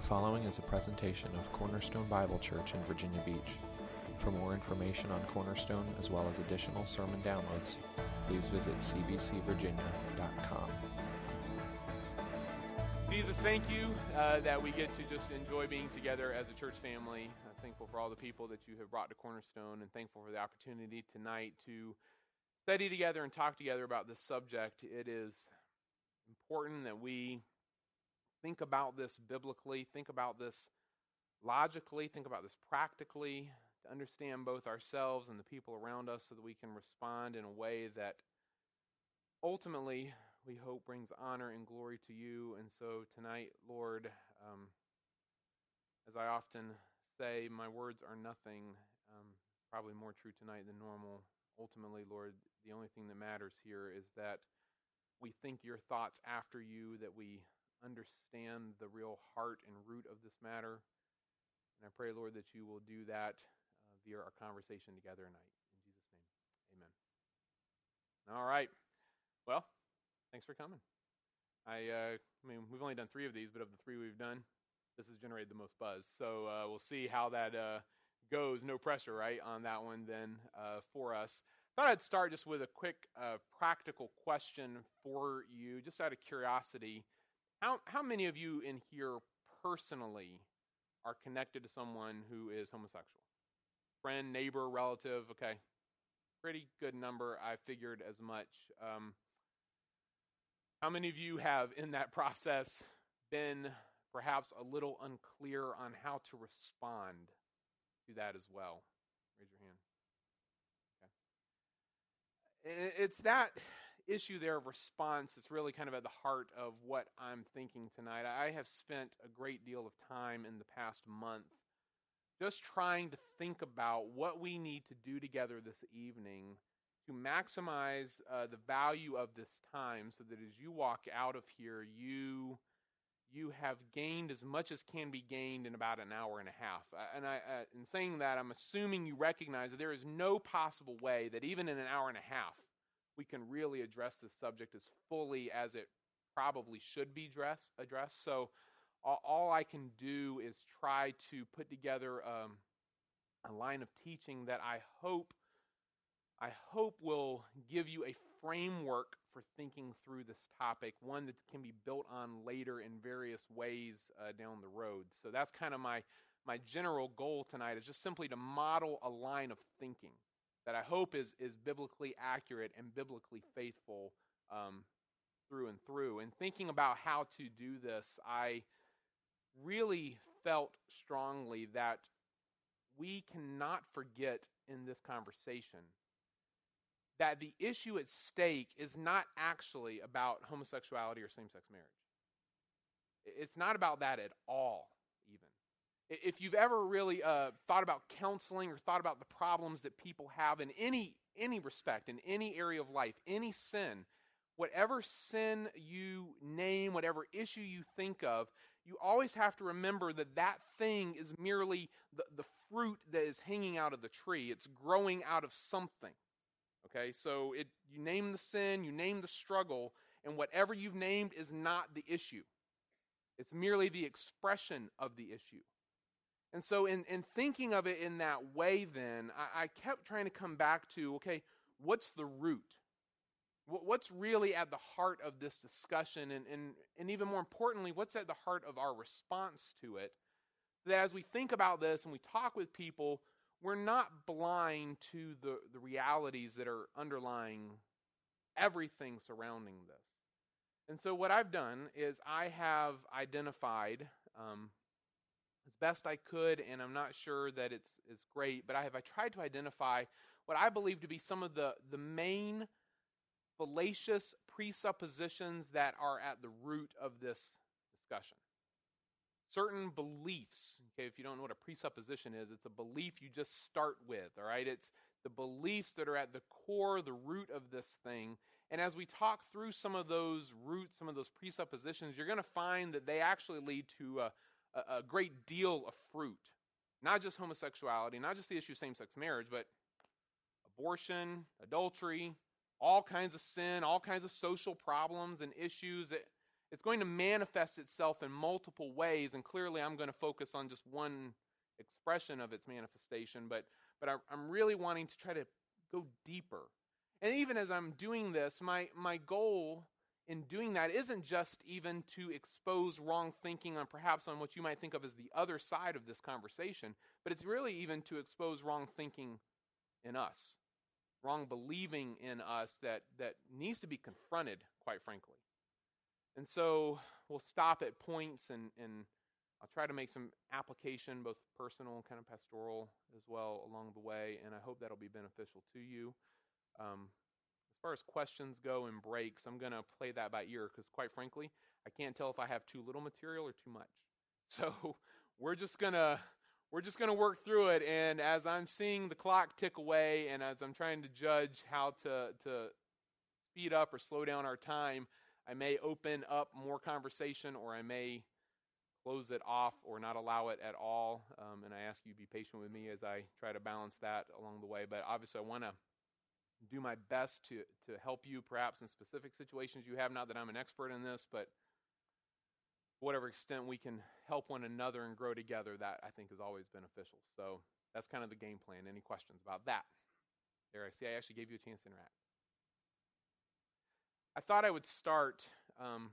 The following is a presentation of Cornerstone Bible Church in Virginia Beach. For more information on Cornerstone, as well as additional sermon downloads, please visit cbcvirginia.com. Jesus, thank you uh, that we get to just enjoy being together as a church family. I'm thankful for all the people that you have brought to Cornerstone and thankful for the opportunity tonight to study together and talk together about this subject. It is important that we think about this biblically, think about this logically, think about this practically, to understand both ourselves and the people around us so that we can respond in a way that ultimately we hope brings honor and glory to you. And so tonight, Lord, um, as I often say, my words are nothing, um, probably more true tonight than normal. Ultimately, Lord, the only thing that matters here is that we think your thoughts after you, that we understand the real heart and root of this matter. And I pray, Lord, that you will do that uh, via our conversation together tonight. In Jesus' name, amen. All right. Well, thanks for coming. I, uh, I mean, we've only done three of these, but of the three we've done, this has generated the most buzz. So uh, we'll see how that uh, goes. No pressure, right, on that one then uh, for us. Thought I'd start just with a quick uh, practical question for you, just out of curiosity. How, how many of you in here personally are connected to someone who is homosexual? Friend, neighbor, relative? Okay. Pretty good number. I figured as much. Um, how many of you have, in that process, been perhaps a little unclear on how to respond to that as well? Raise your hand. Okay. It's that issue there of response is really kind of at the heart of what I'm thinking tonight. I have spent a great deal of time in the past month just trying to think about what we need to do together this evening to maximize uh, the value of this time so that as you walk out of here, you you have gained as much as can be gained in about an hour and a half. Uh, and I, uh, in saying that, I'm assuming you recognize that there is no possible way that even in an hour and a half we can really address the subject as fully as it probably should be dress, addressed. So, all, all, I can do is try to put together um, a line of teaching that I hope I hope will give you a framework for thinking through this topic, one that can be built on later in various ways uh, down the road. So that's kind of my my general goal tonight is just simply to model a line of thinking that I hope is, is biblically accurate and biblically faithful um, through and through. And thinking about how to do this, I really felt strongly that we cannot forget in this conversation that the issue at stake is not actually about homosexuality or same sex marriage. It's not about that at all. If you've ever really uh, thought about counseling or thought about the problems that people have in any any respect, in any area of life, any sin, whatever sin you name, whatever issue you think of, you always have to remember that that thing is merely the, the fruit that is hanging out of the tree. It's growing out of something. Okay, so it you name the sin, you name the struggle, and whatever you've named is not the issue. It's merely the expression of the issue. And so, in, in thinking of it in that way, then, I, I kept trying to come back to okay, what's the root? What's really at the heart of this discussion? And, and, and even more importantly, what's at the heart of our response to it? That as we think about this and we talk with people, we're not blind to the, the realities that are underlying everything surrounding this. And so, what I've done is I have identified um, as best I could, and I'm not sure that it's, it's great, but I have I tried to identify what I believe to be some of the, the main fallacious presuppositions that are at the root of this discussion. Certain beliefs, okay, if you don't know what a presupposition is, it's a belief you just start with, all right? It's the beliefs that are at the core, the root of this thing. And as we talk through some of those roots, some of those presuppositions, you're going to find that they actually lead to a, a, a great deal of fruit. Not just homosexuality, not just the issue of same sex marriage, but abortion, adultery, all kinds of sin, all kinds of social problems and issues. That, it's going to manifest itself in multiple ways, and clearly I'm going to focus on just one expression of its manifestation, but, but I'm really wanting to try to go deeper. And even as I'm doing this, my, my goal in doing that isn't just even to expose wrong thinking on perhaps on what you might think of as the other side of this conversation, but it's really even to expose wrong thinking in us, wrong believing in us that, that needs to be confronted, quite frankly. And so we'll stop at points and, and I'll try to make some application, both personal and kind of pastoral as well, along the way, and I hope that'll be beneficial to you. Um, far as questions go and breaks, I'm going to play that by ear because, quite frankly, I can't tell if I have too little material or too much. So we're just gonna we're just gonna work through it. And as I'm seeing the clock tick away, and as I'm trying to judge how to to speed up or slow down our time, I may open up more conversation, or I may close it off or not allow it at all. Um, and I ask you to be patient with me as I try to balance that along the way. But obviously, I want to do my best to, to help you, perhaps in specific situations you have. Not that I'm an expert in this, but whatever extent we can help one another and grow together, that I think is always beneficial. So that's kind of the game plan. Any questions about that? There, I see I actually gave you a chance to interact. I thought I would start um,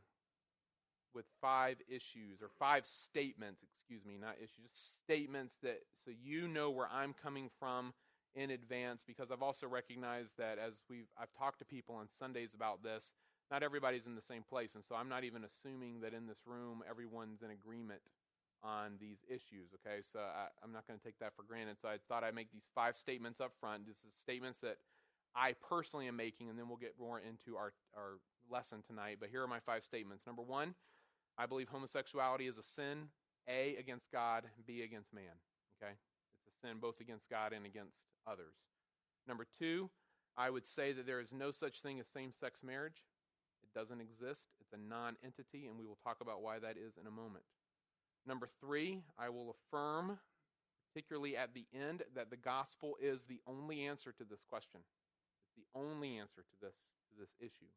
with five issues or five statements, excuse me, not issues, statements that so you know where I'm coming from in advance because I've also recognized that as we've I've talked to people on Sundays about this, not everybody's in the same place, and so I'm not even assuming that in this room everyone's in agreement on these issues. Okay, so I, am not going to take that for granted. So I thought I'd make these five statements up front. These are statements that I personally am making, and then we'll get more into our our lesson tonight. But here are my five statements. Number one, I believe homosexuality is a sin. A against God, B against man. Okay, it's a sin both against God and against others. Number two, I would say that there is no such thing as same sex marriage. It doesn't exist, it's a non entity, and we will talk about why that is in a moment. Number three, I will affirm, particularly at the end, that the gospel is the only answer to this question. It's the only answer to this, to this issue.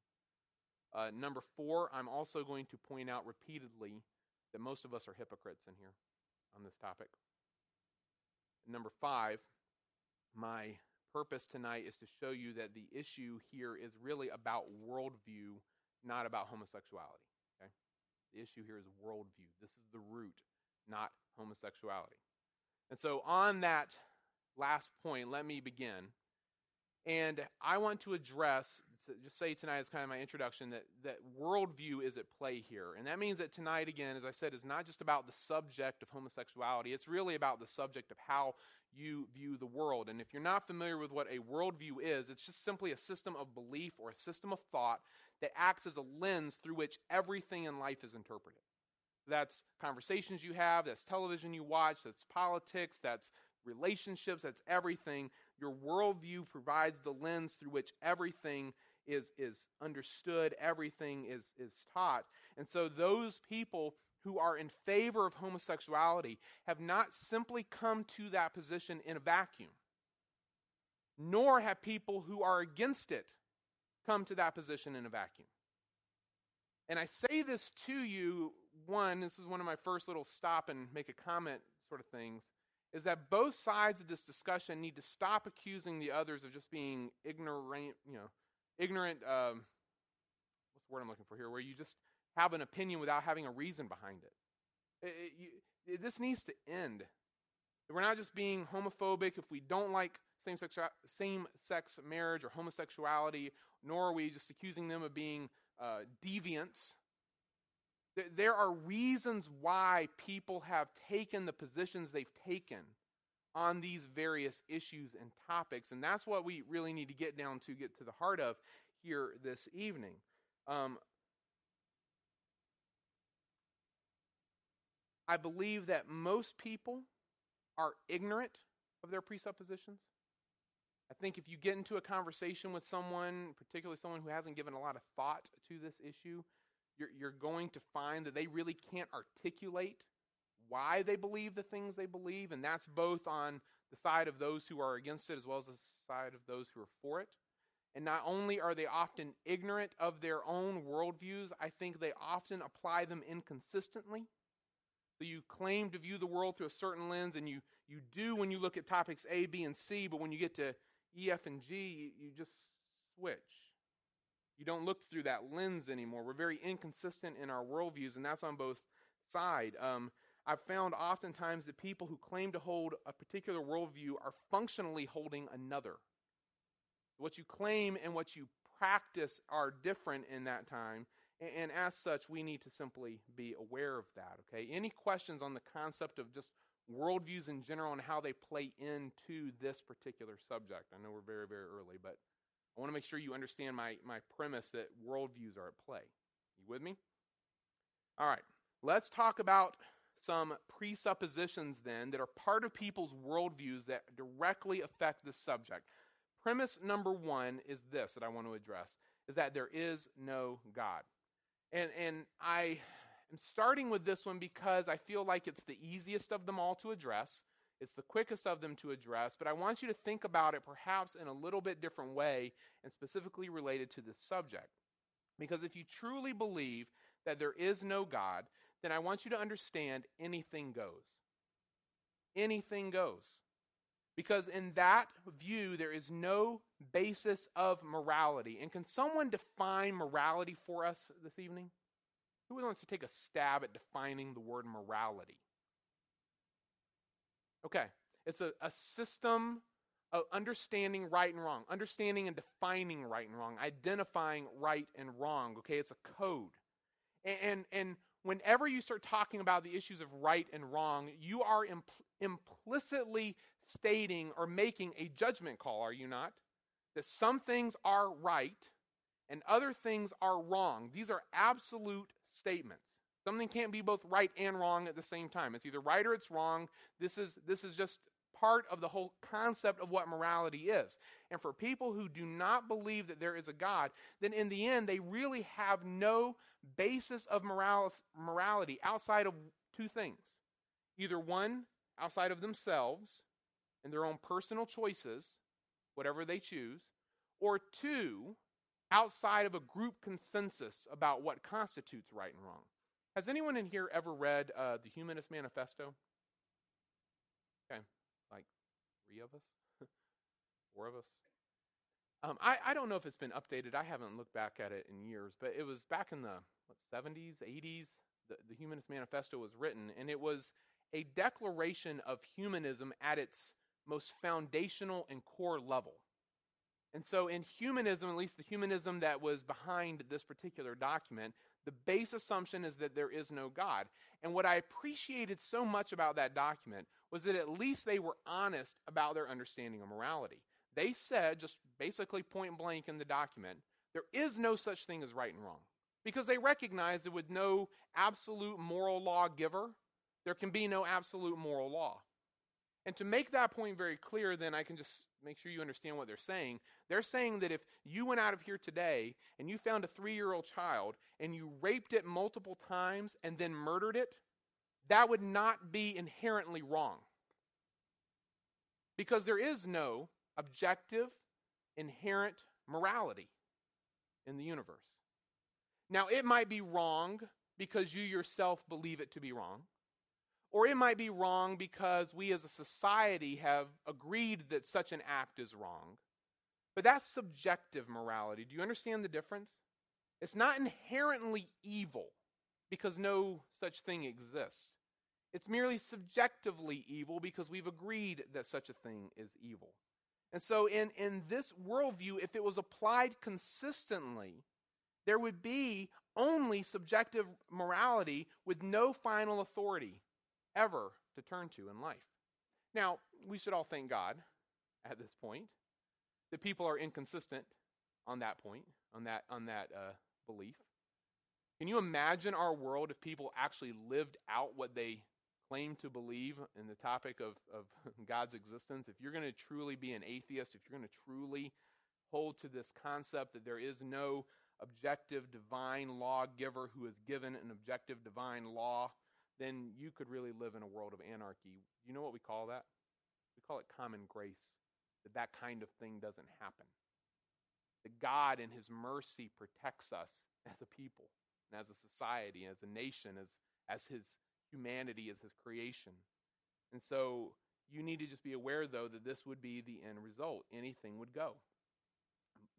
Uh, number four, I'm also going to point out repeatedly that most of us are hypocrites in here on this topic. Number five, my purpose tonight is to show you that the issue here is really about worldview, not about homosexuality. Okay? The issue here is worldview. This is the root, not homosexuality. And so, on that last point, let me begin. And I want to address just say tonight as kind of my introduction that, that worldview is at play here. And that means that tonight, again, as I said, is not just about the subject of homosexuality, it's really about the subject of how you view the world. And if you're not familiar with what a worldview is, it's just simply a system of belief or a system of thought that acts as a lens through which everything in life is interpreted. That's conversations you have, that's television you watch, that's politics, that's relationships, that's everything. Your worldview provides the lens through which everything is, is understood, everything is, is taught. And so those people who are in favor of homosexuality have not simply come to that position in a vacuum, nor have people who are against it come to that position in a vacuum. And I say this to you, one, this is one of my first little stop and make a comment sort of things, is that both sides of this discussion need to stop accusing the others of just being ignorant, you know, ignorant, um, what's the word I'm looking for here, where you just have an opinion without having a reason behind it. it, it you, this needs to end. We're not just being homophobic if we don't like same sex, same sex marriage or homosexuality, nor are we just accusing them of being uh, deviants. There are reasons why people have taken the positions they've taken on these various issues and topics. And that's what we really need to get down to, get to the heart of here this evening. Um, I believe that most people are ignorant of their presuppositions. I think if you get into a conversation with someone, particularly someone who hasn't given a lot of thought to this issue, you're, you're going to find that they really can't articulate why they believe the things they believe, and that's both on the side of those who are against it as well as the side of those who are for it. And not only are they often ignorant of their own worldviews, I think they often apply them inconsistently. So you claim to view the world through a certain lens, and you, you do when you look at topics A, B, and C, but when you get to E, F, and G, you just switch. You don't look through that lens anymore. We're very inconsistent in our worldviews, and that's on both sides. Um, I've found oftentimes that people who claim to hold a particular worldview are functionally holding another. What you claim and what you practice are different in that time. And, as such, we need to simply be aware of that. Okay? Any questions on the concept of just worldviews in general and how they play into this particular subject? I know we're very, very early, but I want to make sure you understand my, my premise that worldviews are at play. You with me? All right. Let's talk about some presuppositions then that are part of people's worldviews that directly affect this subject. Premise number one is this that I want to address is that there is no God. And, and I am starting with this one because I feel like it's the easiest of them all to address. It's the quickest of them to address, but I want you to think about it perhaps in a little bit different way and specifically related to this subject. Because if you truly believe that there is no God, then I want you to understand anything goes. Anything goes. Because in that view, there is no basis of morality. And can someone define morality for us this evening? Who wants to take a stab at defining the word morality? Okay, it's a, a system of understanding right and wrong, understanding and defining right and wrong, identifying right and wrong. Okay, it's a code. And, and, and whenever you start talking about the issues of right and wrong, you are impl- implicitly stating or making a judgment call, are you not? That some things are right and other things are wrong. These are absolute statements. Something can't be both right and wrong at the same time. It's either right or it's wrong. This is this is just part of the whole concept of what morality is. And for people who do not believe that there is a God, then in the end, they really have no basis of morality outside of two things. Either one, outside of themselves and their own personal choices, whatever they choose, or two, outside of a group consensus about what constitutes right and wrong. Has anyone in here ever read uh, the Humanist Manifesto? Okay, like three of us, four of us. Um, I, I don't know if it's been updated. I haven't looked back at it in years, but it was back in the what, 70s, 80s. The, the Humanist Manifesto was written, and it was a declaration of humanism at its most foundational and core level. And so, in humanism, at least the humanism that was behind this particular document, the base assumption is that there is no God. And what I appreciated so much about that document was that at least they were honest about their understanding of morality. They said, just basically point blank in the document, there is no such thing as right and wrong. Because they recognize that with no absolute moral law giver, there can be no absolute moral law. And to make that point very clear, then I can just make sure you understand what they're saying. They're saying that if you went out of here today and you found a three year old child and you raped it multiple times and then murdered it, that would not be inherently wrong. Because there is no objective, inherent morality in the universe. Now, it might be wrong because you yourself believe it to be wrong. Or it might be wrong because we as a society have agreed that such an act is wrong. But that's subjective morality. Do you understand the difference? It's not inherently evil because no such thing exists. It's merely subjectively evil because we've agreed that such a thing is evil. And so, in, in this worldview, if it was applied consistently, there would be only subjective morality with no final authority ever to turn to in life. Now, we should all thank God at this point that people are inconsistent on that point, on that, on that uh, belief. Can you imagine our world if people actually lived out what they claim to believe in the topic of, of God's existence? If you're going to truly be an atheist, if you're going to truly hold to this concept that there is no objective divine lawgiver who has given an objective divine law then you could really live in a world of anarchy. You know what we call that? We call it common grace, that that kind of thing doesn't happen. that God in his mercy protects us as a people and as a society, as a nation, as, as his humanity, as his creation. And so you need to just be aware, though, that this would be the end result. Anything would go.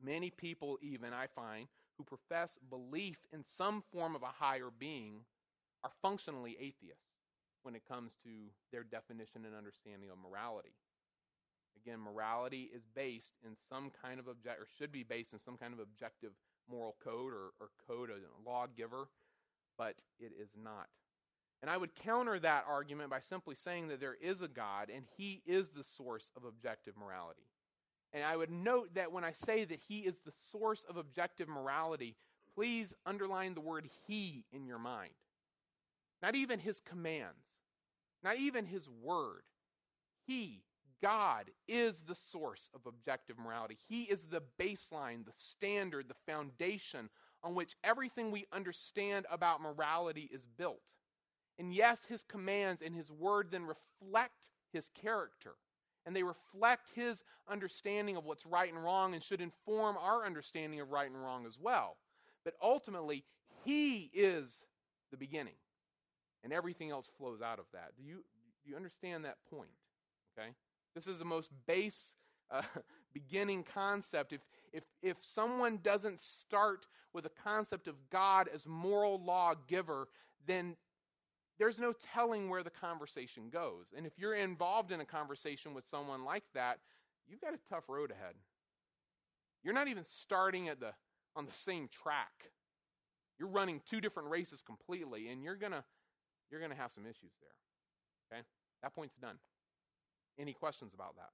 Many people, even I find, who profess belief in some form of a higher being are functionally atheists when it comes to their definition and understanding of morality. Again, morality is based in some kind of object, or should be based in some kind of objective moral code or, or code, a lawgiver, but it is not. And I would counter that argument by simply saying that there is a God and He is the source of objective morality. And I would note that when I say that He is the source of objective morality, please underline the word He in your mind. Not even His commands, not even His word. He, God, is the source of objective morality. He is the baseline, the standard, the foundation on which everything we understand about morality is built. And yes, his commands and his word then reflect his character. And they reflect his understanding of what's right and wrong and should inform our understanding of right and wrong as well. But ultimately, he is the beginning. And everything else flows out of that. Do you, do you understand that point? Okay? This is the most base uh, beginning concept. If, if, if someone doesn't start with a concept of God as moral law giver, then there's no telling where the conversation goes. And if you're involved in a conversation with someone like that, you've got a tough road ahead. You're not even starting at the on the same track. You're running two different races completely, and you're gonna you're gonna have some issues there. Okay? That point's done. Any questions about that?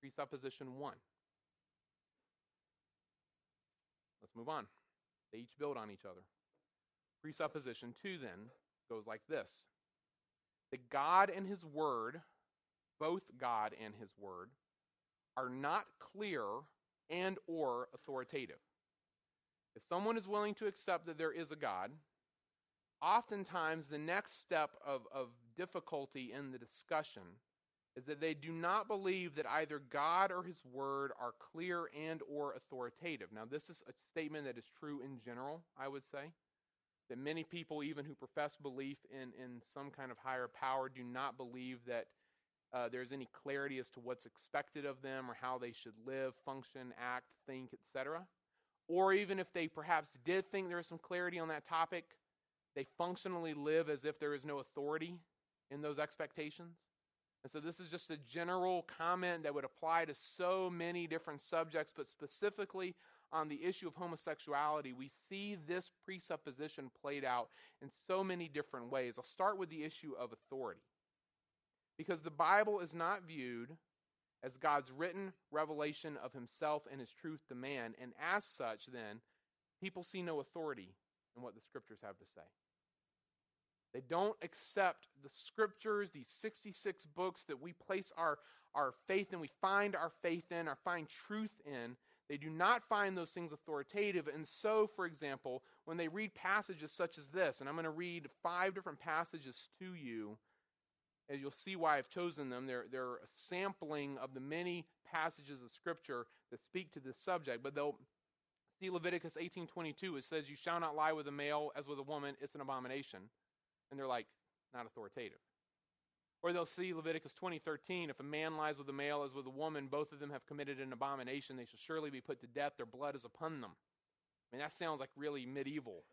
Presupposition one. Let's move on. They each build on each other. Presupposition two, then, goes like this that God and His Word, both God and His Word, are not clear and or authoritative. If someone is willing to accept that there is a God, oftentimes the next step of, of difficulty in the discussion is that they do not believe that either God or his word are clear and or authoritative. Now this is a statement that is true in general, I would say that many people, even who profess belief in, in some kind of higher power, do not believe that uh, there's any clarity as to what's expected of them or how they should live, function, act, think, etc. Or even if they perhaps did think there was some clarity on that topic, they functionally live as if there is no authority in those expectations. And so this is just a general comment that would apply to so many different subjects, but specifically on the issue of homosexuality, we see this presupposition played out in so many different ways. I'll start with the issue of authority. Because the Bible is not viewed as God's written revelation of himself and his truth to man, and as such, then, people see no authority in what the scriptures have to say. They don't accept the scriptures, these 66 books that we place our, our faith in, we find our faith in, or find truth in. They do not find those things authoritative. And so, for example, when they read passages such as this, and I'm going to read five different passages to you, as you'll see why I've chosen them, they're, they're a sampling of the many passages of Scripture that speak to this subject. But they'll see Leviticus 18.22, it says, You shall not lie with a male as with a woman, it's an abomination. And they're like, not authoritative. Or they'll see Leviticus 20:13, if a man lies with a male as with a woman, both of them have committed an abomination, they shall surely be put to death, their blood is upon them. I mean, that sounds like really medieval.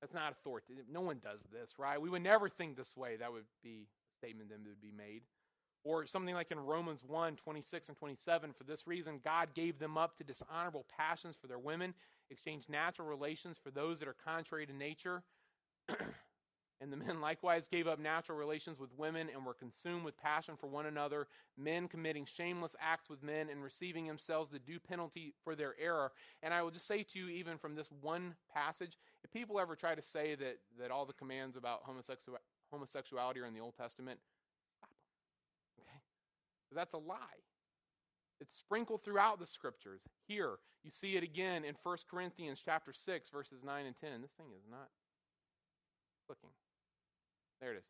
That's not authoritative. No one does this, right? We would never think this way. That would be a statement that would be made. Or something like in Romans 1 26 and 27, for this reason, God gave them up to dishonorable passions for their women, exchanged natural relations for those that are contrary to nature. And the men likewise gave up natural relations with women and were consumed with passion for one another, men committing shameless acts with men and receiving themselves the due penalty for their error. And I will just say to you, even from this one passage, if people ever try to say that, that all the commands about homosexu- homosexuality are in the Old Testament, stop them. Okay? That's a lie. It's sprinkled throughout the scriptures. Here, you see it again in 1 Corinthians chapter 6, verses 9 and 10. This thing is not clicking. There it is.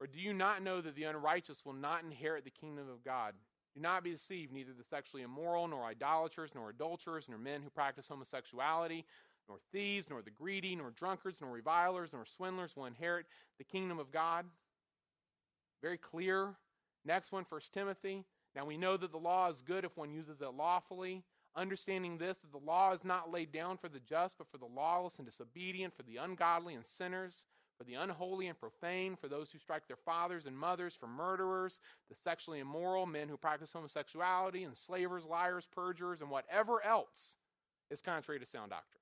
Or do you not know that the unrighteous will not inherit the kingdom of God? Do not be deceived, neither the sexually immoral, nor idolaters, nor adulterers, nor men who practice homosexuality, nor thieves, nor the greedy, nor drunkards, nor revilers, nor swindlers will inherit the kingdom of God. Very clear. Next one, 1 Timothy. Now we know that the law is good if one uses it lawfully, understanding this, that the law is not laid down for the just, but for the lawless and disobedient, for the ungodly and sinners, for the unholy and profane, for those who strike their fathers and mothers, for murderers, the sexually immoral, men who practice homosexuality, enslavers, liars, perjurers, and whatever else is contrary to sound doctrine.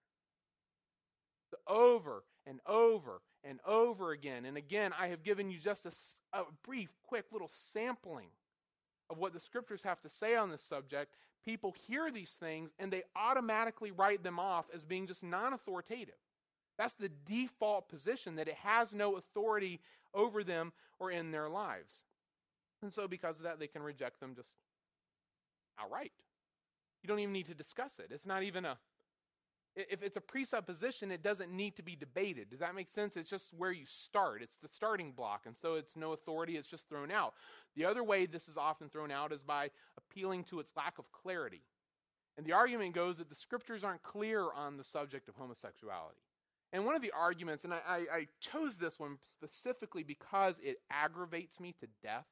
So over and over and over again. And again, I have given you just a, a brief, quick little sampling of what the scriptures have to say on this subject. People hear these things and they automatically write them off as being just non authoritative. That's the default position, that it has no authority over them or in their lives. And so, because of that, they can reject them just outright. You don't even need to discuss it. It's not even a, if it's a presupposition, it doesn't need to be debated. Does that make sense? It's just where you start. It's the starting block. And so it's no authority, it's just thrown out. The other way this is often thrown out is by appealing to its lack of clarity. And the argument goes that the scriptures aren't clear on the subject of homosexuality. And one of the arguments, and I, I, chose this one specifically because it aggravates me to death,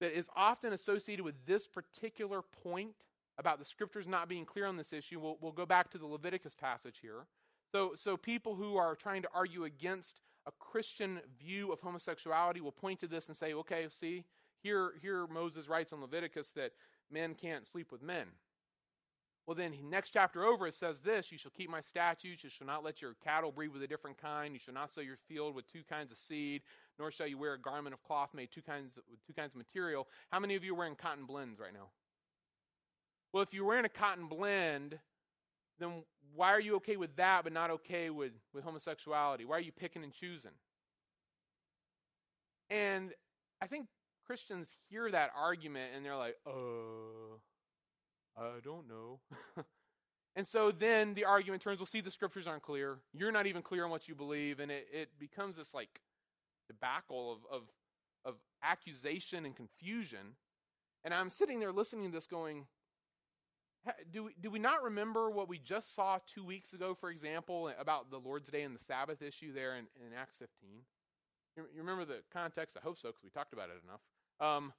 that is often associated with this particular point about the scriptures not being clear on this issue. We'll, we'll go back to the Leviticus passage here. So, so people who are trying to argue against a Christian view of homosexuality will point to this and say, okay, see, here, here Moses writes in Leviticus that men can't sleep with men. Well, then, next chapter over, it says this You shall keep my statutes. You shall not let your cattle breed with a different kind. You shall not sow your field with two kinds of seed, nor shall you wear a garment of cloth made two kinds of, with two kinds of material. How many of you are wearing cotton blends right now? Well, if you're wearing a cotton blend, then why are you okay with that but not okay with, with homosexuality? Why are you picking and choosing? And I think Christians hear that argument and they're like, uh, I don't know. and so then the argument turns, well, see, the scriptures aren't clear. You're not even clear on what you believe. And it, it becomes this like debacle of, of, of accusation and confusion. And I'm sitting there listening to this going, do we, do we not remember what we just saw two weeks ago, for example, about the Lord's Day and the Sabbath issue there in, in Acts 15? You, remember the context? I hope so, because we talked about it enough. Um,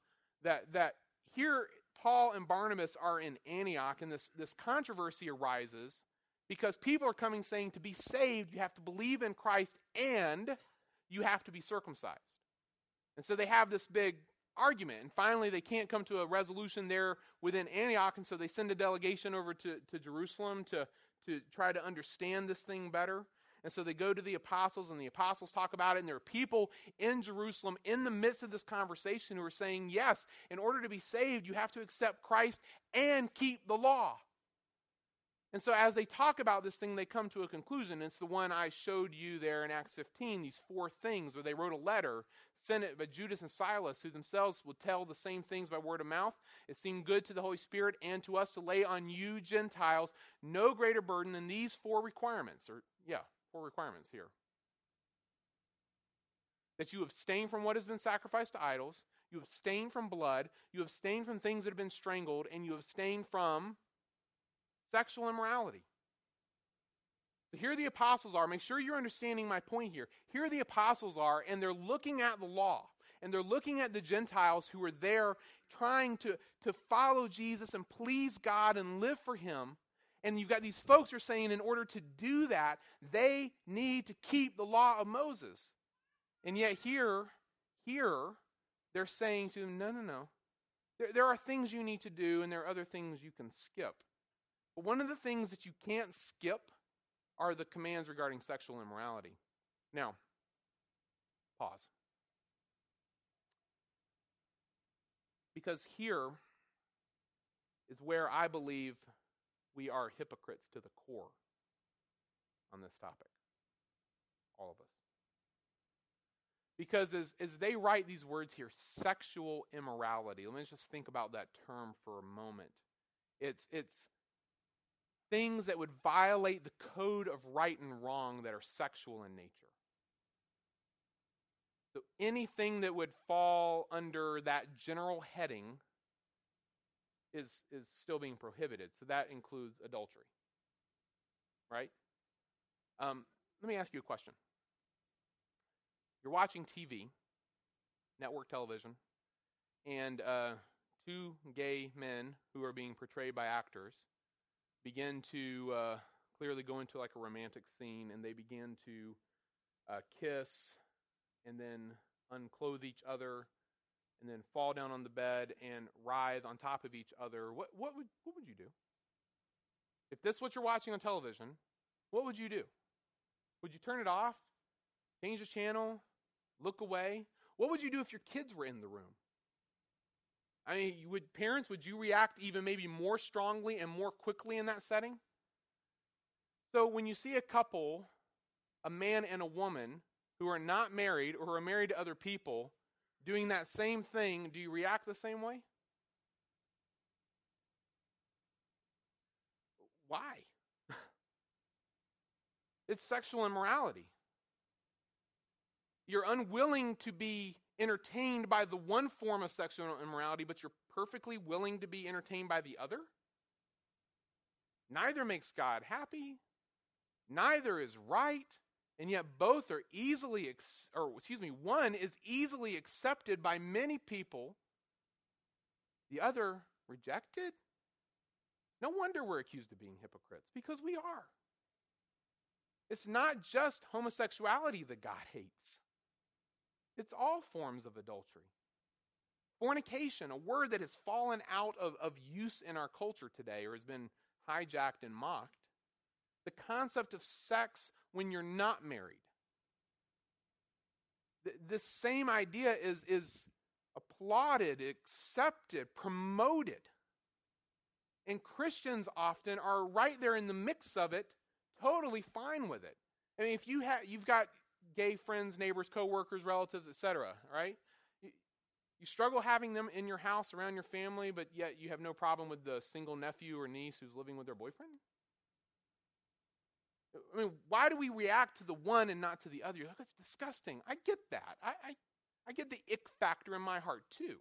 that, that here Paul and Barnabas are in Antioch, and this, this controversy arises because people are coming saying to be saved, you have to believe in Christ and you have to be circumcised. And so they have this big argument. And finally, they can't come to a resolution there within Antioch, and so they send a delegation over to, to Jerusalem to, to try to understand this thing better. And so they go to the apostles, and the apostles talk about it. And there are people in Jerusalem in the midst of this conversation who are saying, yes, in order to be saved, you have to accept Christ and keep the law. And so as they talk about this thing, they come to a conclusion. It's the one I showed you there in Acts 15, these four things, where they wrote a letter, sent it by Judas and Silas, who themselves would tell the same things by word of mouth. It seemed good to the Holy Spirit and to us to lay on you, Gentiles, no greater burden than these four requirements, or, yeah, four requirements here that you abstain from what has been sacrificed to idols, you abstain from blood, you abstain from things that have been strangled, and you abstain from sexual immorality. So here the apostles are. Make sure you're understanding my point here. Here the apostles are, and they're looking at the law, and they're looking at the Gentiles who are there trying to, to follow Jesus and please God and live for Him. And you've got these folks are saying, in order to do that, they need to keep the law of Moses. And yet, here, here, they're saying to them, no, no, no. There, there are things you need to do, and there are other things you can skip. But one of the things that you can't skip are the commands regarding sexual immorality. Now, pause. Because here is where I believe we are hypocrites to the core on this topic. All of us. Because as, as they write these words here, sexual immorality, let me just think about that term for a moment. It's, it's things that would violate the code of right and wrong that are sexual in nature. So anything that would fall under that general heading is, is still being prohibited. So that includes adultery. Right? Um, let me ask you a question. You're watching TV, network television, and uh, two gay men who are being portrayed by actors begin to uh, clearly go into like a romantic scene and they begin to uh, kiss and then unclothe each other and then fall down on the bed and writhe on top of each other, what, what, would, what would you do? If this is what you're watching on television, what would you do? Would you turn it off? Change the channel? Look away? What would you do if your kids were in the room? I mean, would parents would you react even maybe more strongly and more quickly in that setting? So when you see a couple, a man and a woman who are not married or who are married to other people, doing that same thing, do you react the same way? Why? it's sexual immorality. You're unwilling to be entertained by the one form of sexual immorality, but you're perfectly willing to be entertained by the other? Neither makes God happy. Neither is right. And yet both are easily, ex- or excuse me, one is easily accepted by many people, the other rejected. No wonder we're accused of being hypocrites, because we are. It's not just homosexuality that God hates, it's all forms of adultery. Fornication, a word that has fallen out of, of use in our culture today or has been hijacked and mocked. The concept of sex when you're not married. This same idea is, is applauded, accepted, promoted. And Christians often are right there in the mix of it, totally fine with it. I mean, if you have, you've got gay friends, neighbors, coworkers, relatives, etc., right? You struggle having them in your house around your family, but yet you have no problem with the single nephew or niece who's living with their boyfriend? I mean, why do we react to the one and not to the other? Like, it's disgusting. I get that. I, I, I get the ick factor in my heart too.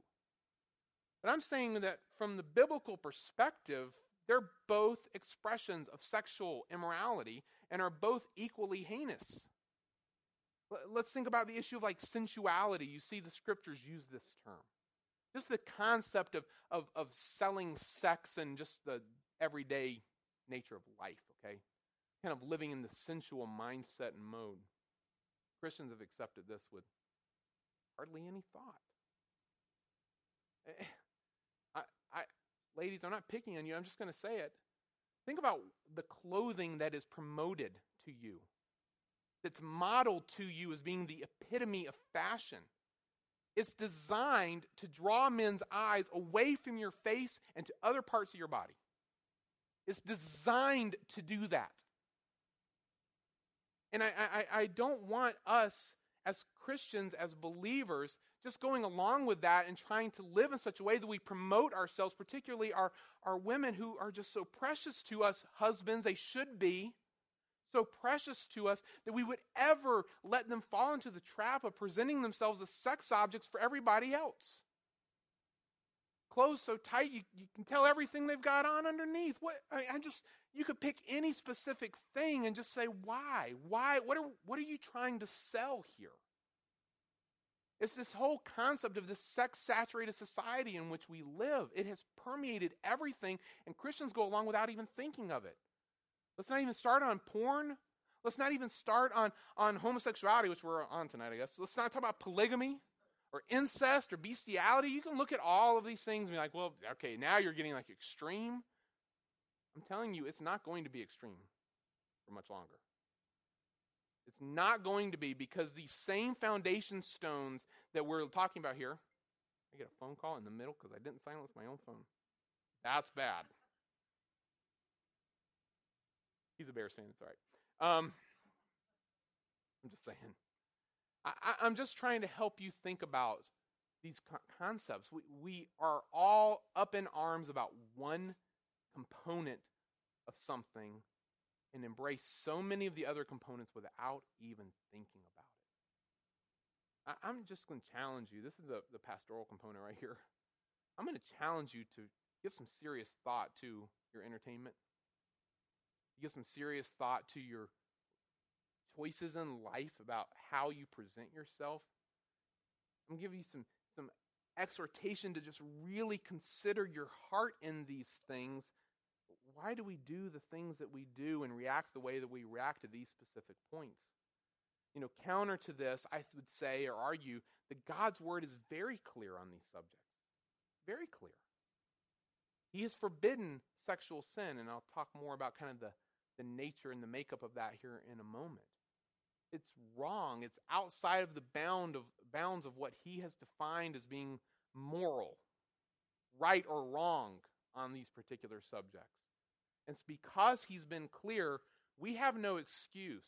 But I'm saying that from the biblical perspective, they're both expressions of sexual immorality and are both equally heinous. Let's think about the issue of like sensuality. You see the scriptures use this term. Just the concept of, of, of selling sex and just the everyday nature of life, okay? Kind of living in the sensual mindset and mode. Christians have accepted this with hardly any thought. Eh, I, I, ladies, I'm not picking on you. I'm just going to say it. Think about the clothing that is promoted to you, that's modeled to you as being the epitome of fashion. It's designed to draw men's eyes away from your face and to other parts of your body. It's designed to do that. And I, I, I don't want us as Christians, as believers, just going along with that and trying to live in such a way that we promote ourselves, particularly our, our women who are just so precious to us, husbands, they should be so precious to us that we would ever let them fall into the trap of presenting themselves as sex objects for everybody else. Clothes so tight you, you can tell everything they've got on underneath. What I, mean, I just you could pick any specific thing and just say, why? Why? What are, what are you trying to sell here? It's this whole concept of this sex saturated society in which we live. It has permeated everything, and Christians go along without even thinking of it. Let's not even start on porn. Let's not even start on, on homosexuality, which we're on tonight, I guess. Let's not talk about polygamy or incest or bestiality. You can look at all of these things and be like, well, okay, now you're getting like extreme. I'm telling you, it's not going to be extreme for much longer. It's not going to be because these same foundation stones that we're talking about here. I get a phone call in the middle because I didn't silence my own phone. That's bad. He's a Bears fan. It's all right. Um, I'm just saying. I, am just trying to help you think about these co- concepts. We, we are all up in arms about one component of something and embrace so many of the other components without even thinking about it. I, am just going to challenge you. This is the, the pastoral component right here. I'm going to challenge you to give some serious thought to your entertainment. Give some serious thought to your choices in life about how you present yourself. I'm giving you some, some exhortation to just really consider your heart in these things. Why do we do the things that we do and react the way that we react to these specific points? You know, counter to this, I would say or argue that God's word is very clear on these subjects. Very clear. He has forbidden sexual sin, and I'll talk more about kind of the, the nature and the makeup of that here in a moment it's wrong. It's outside of the bound of bounds of what he has defined as being moral, right or wrong on these particular subjects. And it's because he's been clear, we have no excuse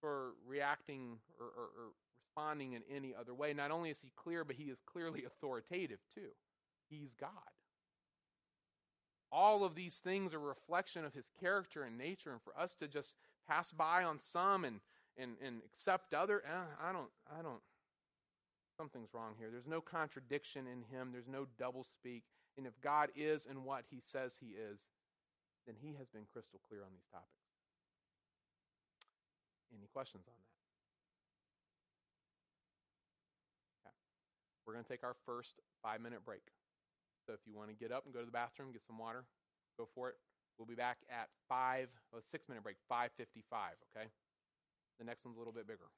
for reacting or, or, or responding in any other way. Not only is he clear, but he is clearly authoritative too. He's God. All of these things are reflection of his character and nature, and for us to just pass by on some and and, and accept other. Eh, I don't, I don't, something's wrong here. There's no contradiction in him, there's no double speak. And if God is in what he says he is, then he has been crystal clear on these topics. Any questions on that? Okay. We're going to take our first five minute break. So if you want to get up and go to the bathroom, get some water, go for it. We'll be back at five. oh, six minute break, 555, okay? The next one's a little bit bigger.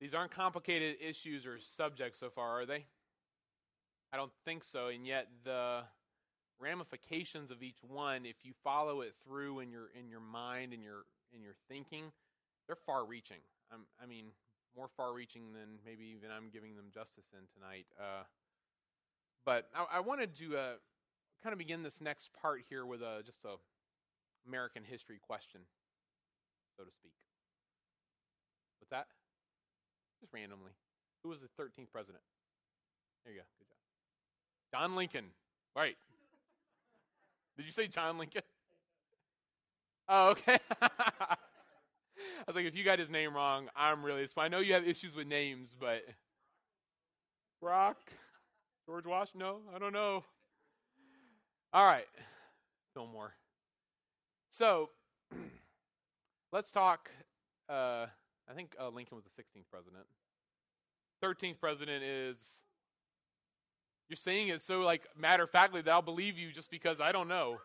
These aren't complicated issues or subjects so far, are they? I don't think so. And yet the ramifications of each one, if you follow it through in your in your mind and your in your thinking, they're far reaching. I mean, more far reaching than maybe even I'm giving them justice in tonight. Uh, but I, I, wanted to uh, kind of begin this next part here with a just a American history question so to speak. What's that? Just randomly. Who was the 13th president? There you go. Good job. John Lincoln. Right. Did you say John Lincoln? Oh, okay. I was like, if you got his name wrong, I'm really. I know you have issues with names, but Brock, George Washington. No, I don't know. All right, No more. So Let's talk. Uh, I think uh, Lincoln was the 16th president. 13th president is. You're saying it so like matter of factly that I'll believe you just because I don't know.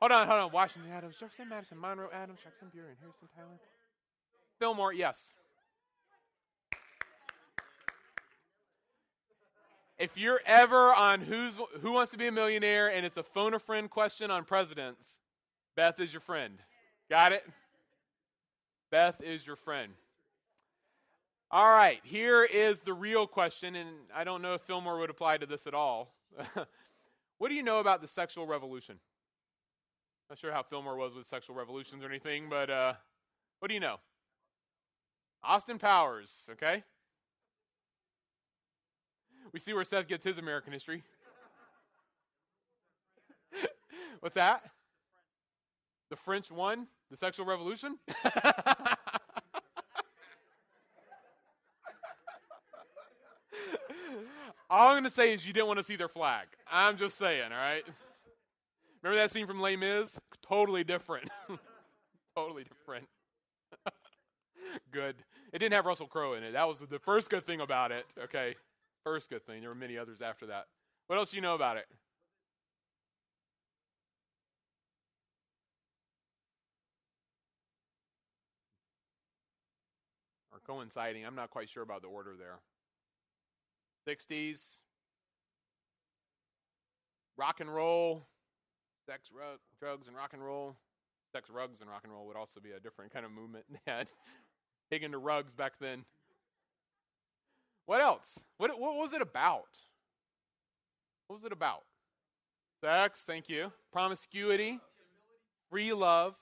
Hold on, hold on. Washington Adams, Jefferson Madison, Monroe Adams, Jackson Buren, Harrison Tyler, Fillmore. Yes. If you're ever on who's who wants to be a millionaire and it's a phone a friend question on presidents, Beth is your friend. Got it? Beth is your friend. All right, here is the real question, and I don't know if Fillmore would apply to this at all. what do you know about the sexual revolution? Not sure how Fillmore was with sexual revolutions or anything, but uh, what do you know? Austin Powers, okay? We see where Seth gets his American history. What's that? The French won the sexual revolution? all I'm going to say is you didn't want to see their flag. I'm just saying, all right? Remember that scene from Les Mis? Totally different. totally different. good. It didn't have Russell Crowe in it. That was the first good thing about it, okay? First good thing. There were many others after that. What else do you know about it? Coinciding. I'm not quite sure about the order there. 60s, rock and roll, sex, rug, drugs, and rock and roll. Sex, rugs, and rock and roll would also be a different kind of movement they. Big into rugs back then. What else? What, what was it about? What was it about? Sex, thank you. Promiscuity, free love,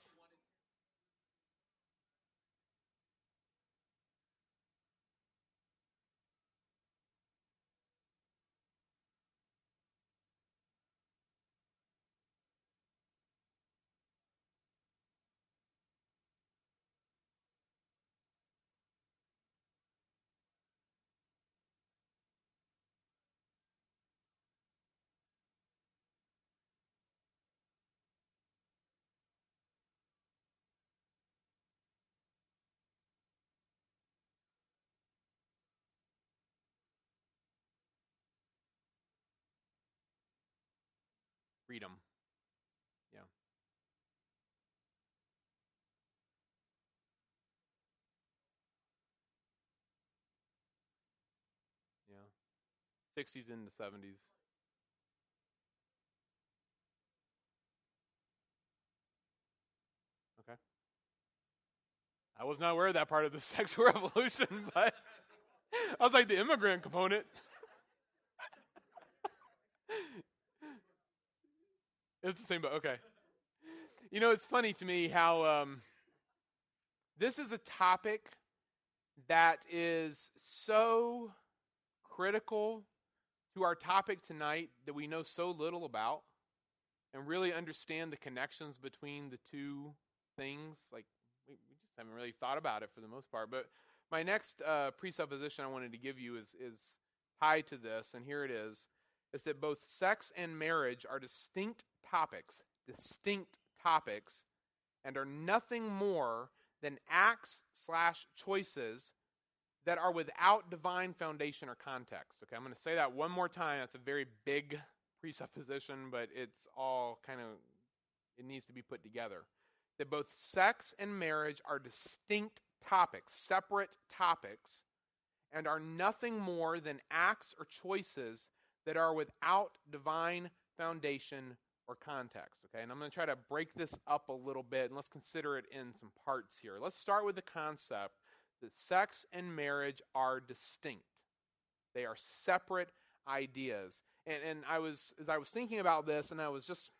freedom. Yeah. Yeah. 60s into 70s. Okay. I was not aware of that part of the sexual revolution, but I was like the immigrant component. it's the same, but okay. You know, it's funny to me how um, this is a topic that is so critical to our topic tonight that we know so little about and really understand the connections between the two things. Like, we, we just haven't really thought about it for the most part. But my next uh, presupposition I wanted to give you is, is tied to this, and here it is is that both sex and marriage are distinct topics, distinct topics, and are nothing more than acts slash choices that are without divine foundation or context. Okay, I'm going to say that one more time. That's a very big presupposition, but it's all kind of, it needs to be put together. That both sex and marriage are distinct topics, separate topics, and are nothing more than acts or choices that are without divine foundation or context. Okay, and I'm going to try to break this up a little bit and let's consider it in some parts here. Let's start with the concept that sex and marriage are distinct, they are separate ideas. And, and I was, as I was thinking about this, and I was just,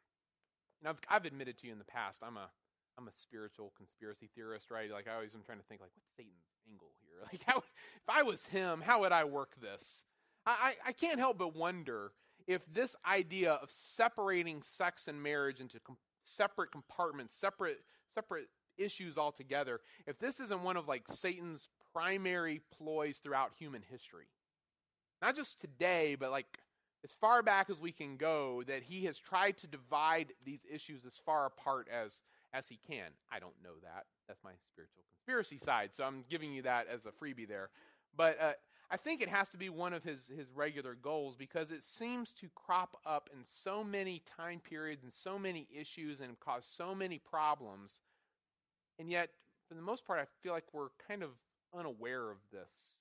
and I've, I've admitted to you in the past, I'm a, I'm a spiritual conspiracy theorist, right? Like I always am trying to think, like, what's Satan's angle here? Like, how, if I was him, how would I work this? I, I can't help but wonder if this idea of separating sex and marriage into com- separate compartments, separate separate issues altogether, if this isn't one of like Satan's primary ploys throughout human history. Not just today, but like as far back as we can go, that he has tried to divide these issues as far apart as as he can. I don't know that. That's my spiritual conspiracy side, so I'm giving you that as a freebie there. But uh, I think it has to be one of his, his regular goals because it seems to crop up in so many time periods and so many issues and cause so many problems. And yet, for the most part, I feel like we're kind of unaware of this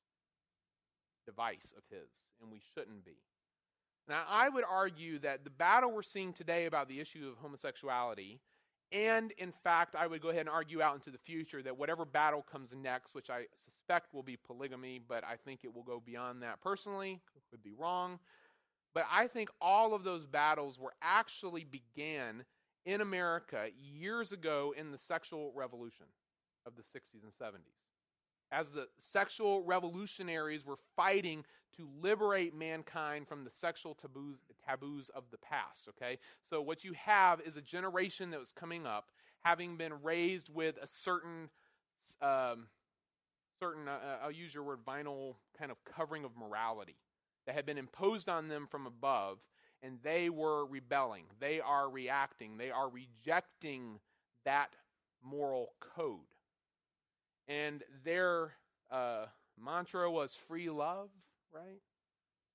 device of his, and we shouldn't be. Now, I would argue that the battle we're seeing today about the issue of homosexuality and in fact, I would go ahead and argue out into the future that whatever battle comes next, which I suspect will be polygamy, but I think it will go beyond that personally, could be wrong. But I think all of those battles were actually began in America years ago in the sexual revolution of the 60s and 70s as the sexual revolutionaries were fighting to liberate mankind from the sexual taboos, taboos of the past. Okay? So, what you have is a generation that was coming up, having been raised with a certain. Um, certain, uh, uh, I'll use your word, vinyl kind of covering of morality that had been imposed on them from above, and they were rebelling. They are reacting. They are rejecting that moral code and their uh, mantra was free love, right?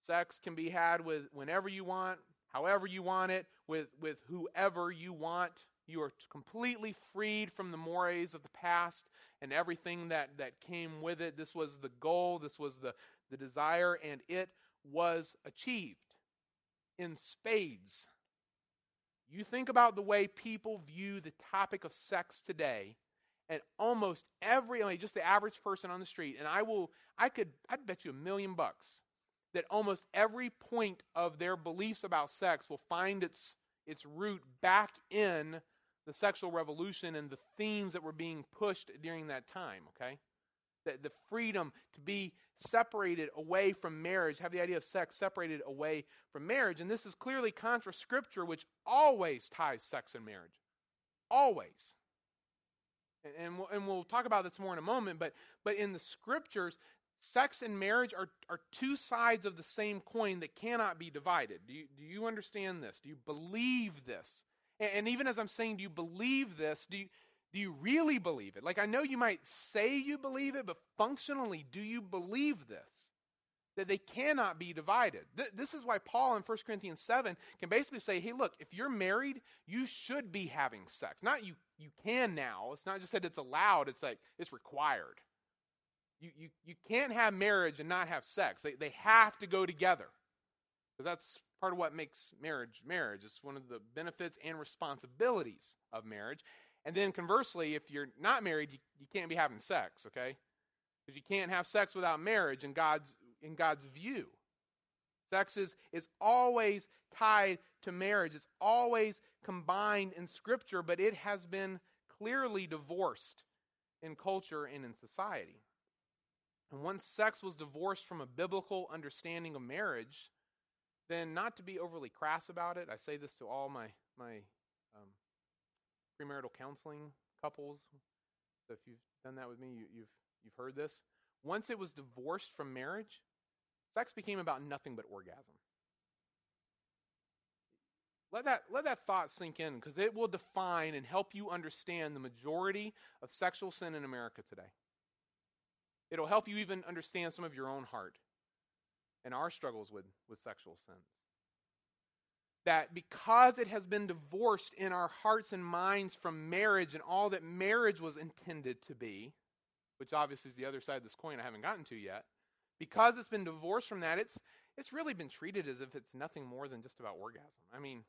Sex can be had with whenever you want, however you want it, with, with whoever you want. You are completely freed from the mores of the past and everything that, that came with it. This was the goal, this was the, the desire, and it was achieved in spades. You think about the way people view the topic of sex today, and almost every like just the average person on the street and i will i could i'd bet you a million bucks that almost every point of their beliefs about sex will find its its root back in the sexual revolution and the themes that were being pushed during that time okay? The, the freedom to be separated away from marriage have the idea of sex separated away from marriage and this is clearly contra scripture which always ties sex and marriage. Always and we'll, and we'll talk about this more in a moment, but, but in the scriptures, sex and marriage are, are two sides of the same coin that cannot be divided. Do you, do you understand this? Do you believe this? And, and even as I'm saying, do you believe this? Do you, do you really believe it? Like, I know you might say you believe it, but functionally, do you believe this? that they cannot be divided. Th- this is why Paul in 1 Corinthians 7 can basically say, hey, look, if you're married, you should be having sex. Not you, you can now. It's not just that it's allowed, it's like it's required. You, you, you can't have marriage and not have sex. They, they have to go together. Because that's part of what makes marriage marriage. It's one of the benefits and responsibilities of marriage. And then conversely, if you're not married, you, you can't be having sex, okay? Because you can't have sex without marriage in God's in God's view. Sex is, is always tied to marriage. It's always combined in Scripture, but it has been clearly divorced in culture and in society. And once sex was divorced from a biblical understanding of marriage, then not to be overly crass about it, I say this to all my, my um, premarital counseling couples. So if you've done that with me, you, you've, you've heard this. Once it was divorced from marriage, sex became about nothing but orgasm. Let that, let that thought sink in because it will define and help you understand the majority of sexual sin in America today. It'll help you even understand some of your own heart and our struggles with, with sexual sins. That because it has been divorced in our hearts and minds from marriage and all that marriage was intended to be, which obviously is the other side of this coin I haven't gotten to yet, because it's been divorced from that, it's, it's really been treated as if it's nothing more than just about orgasm. I mean,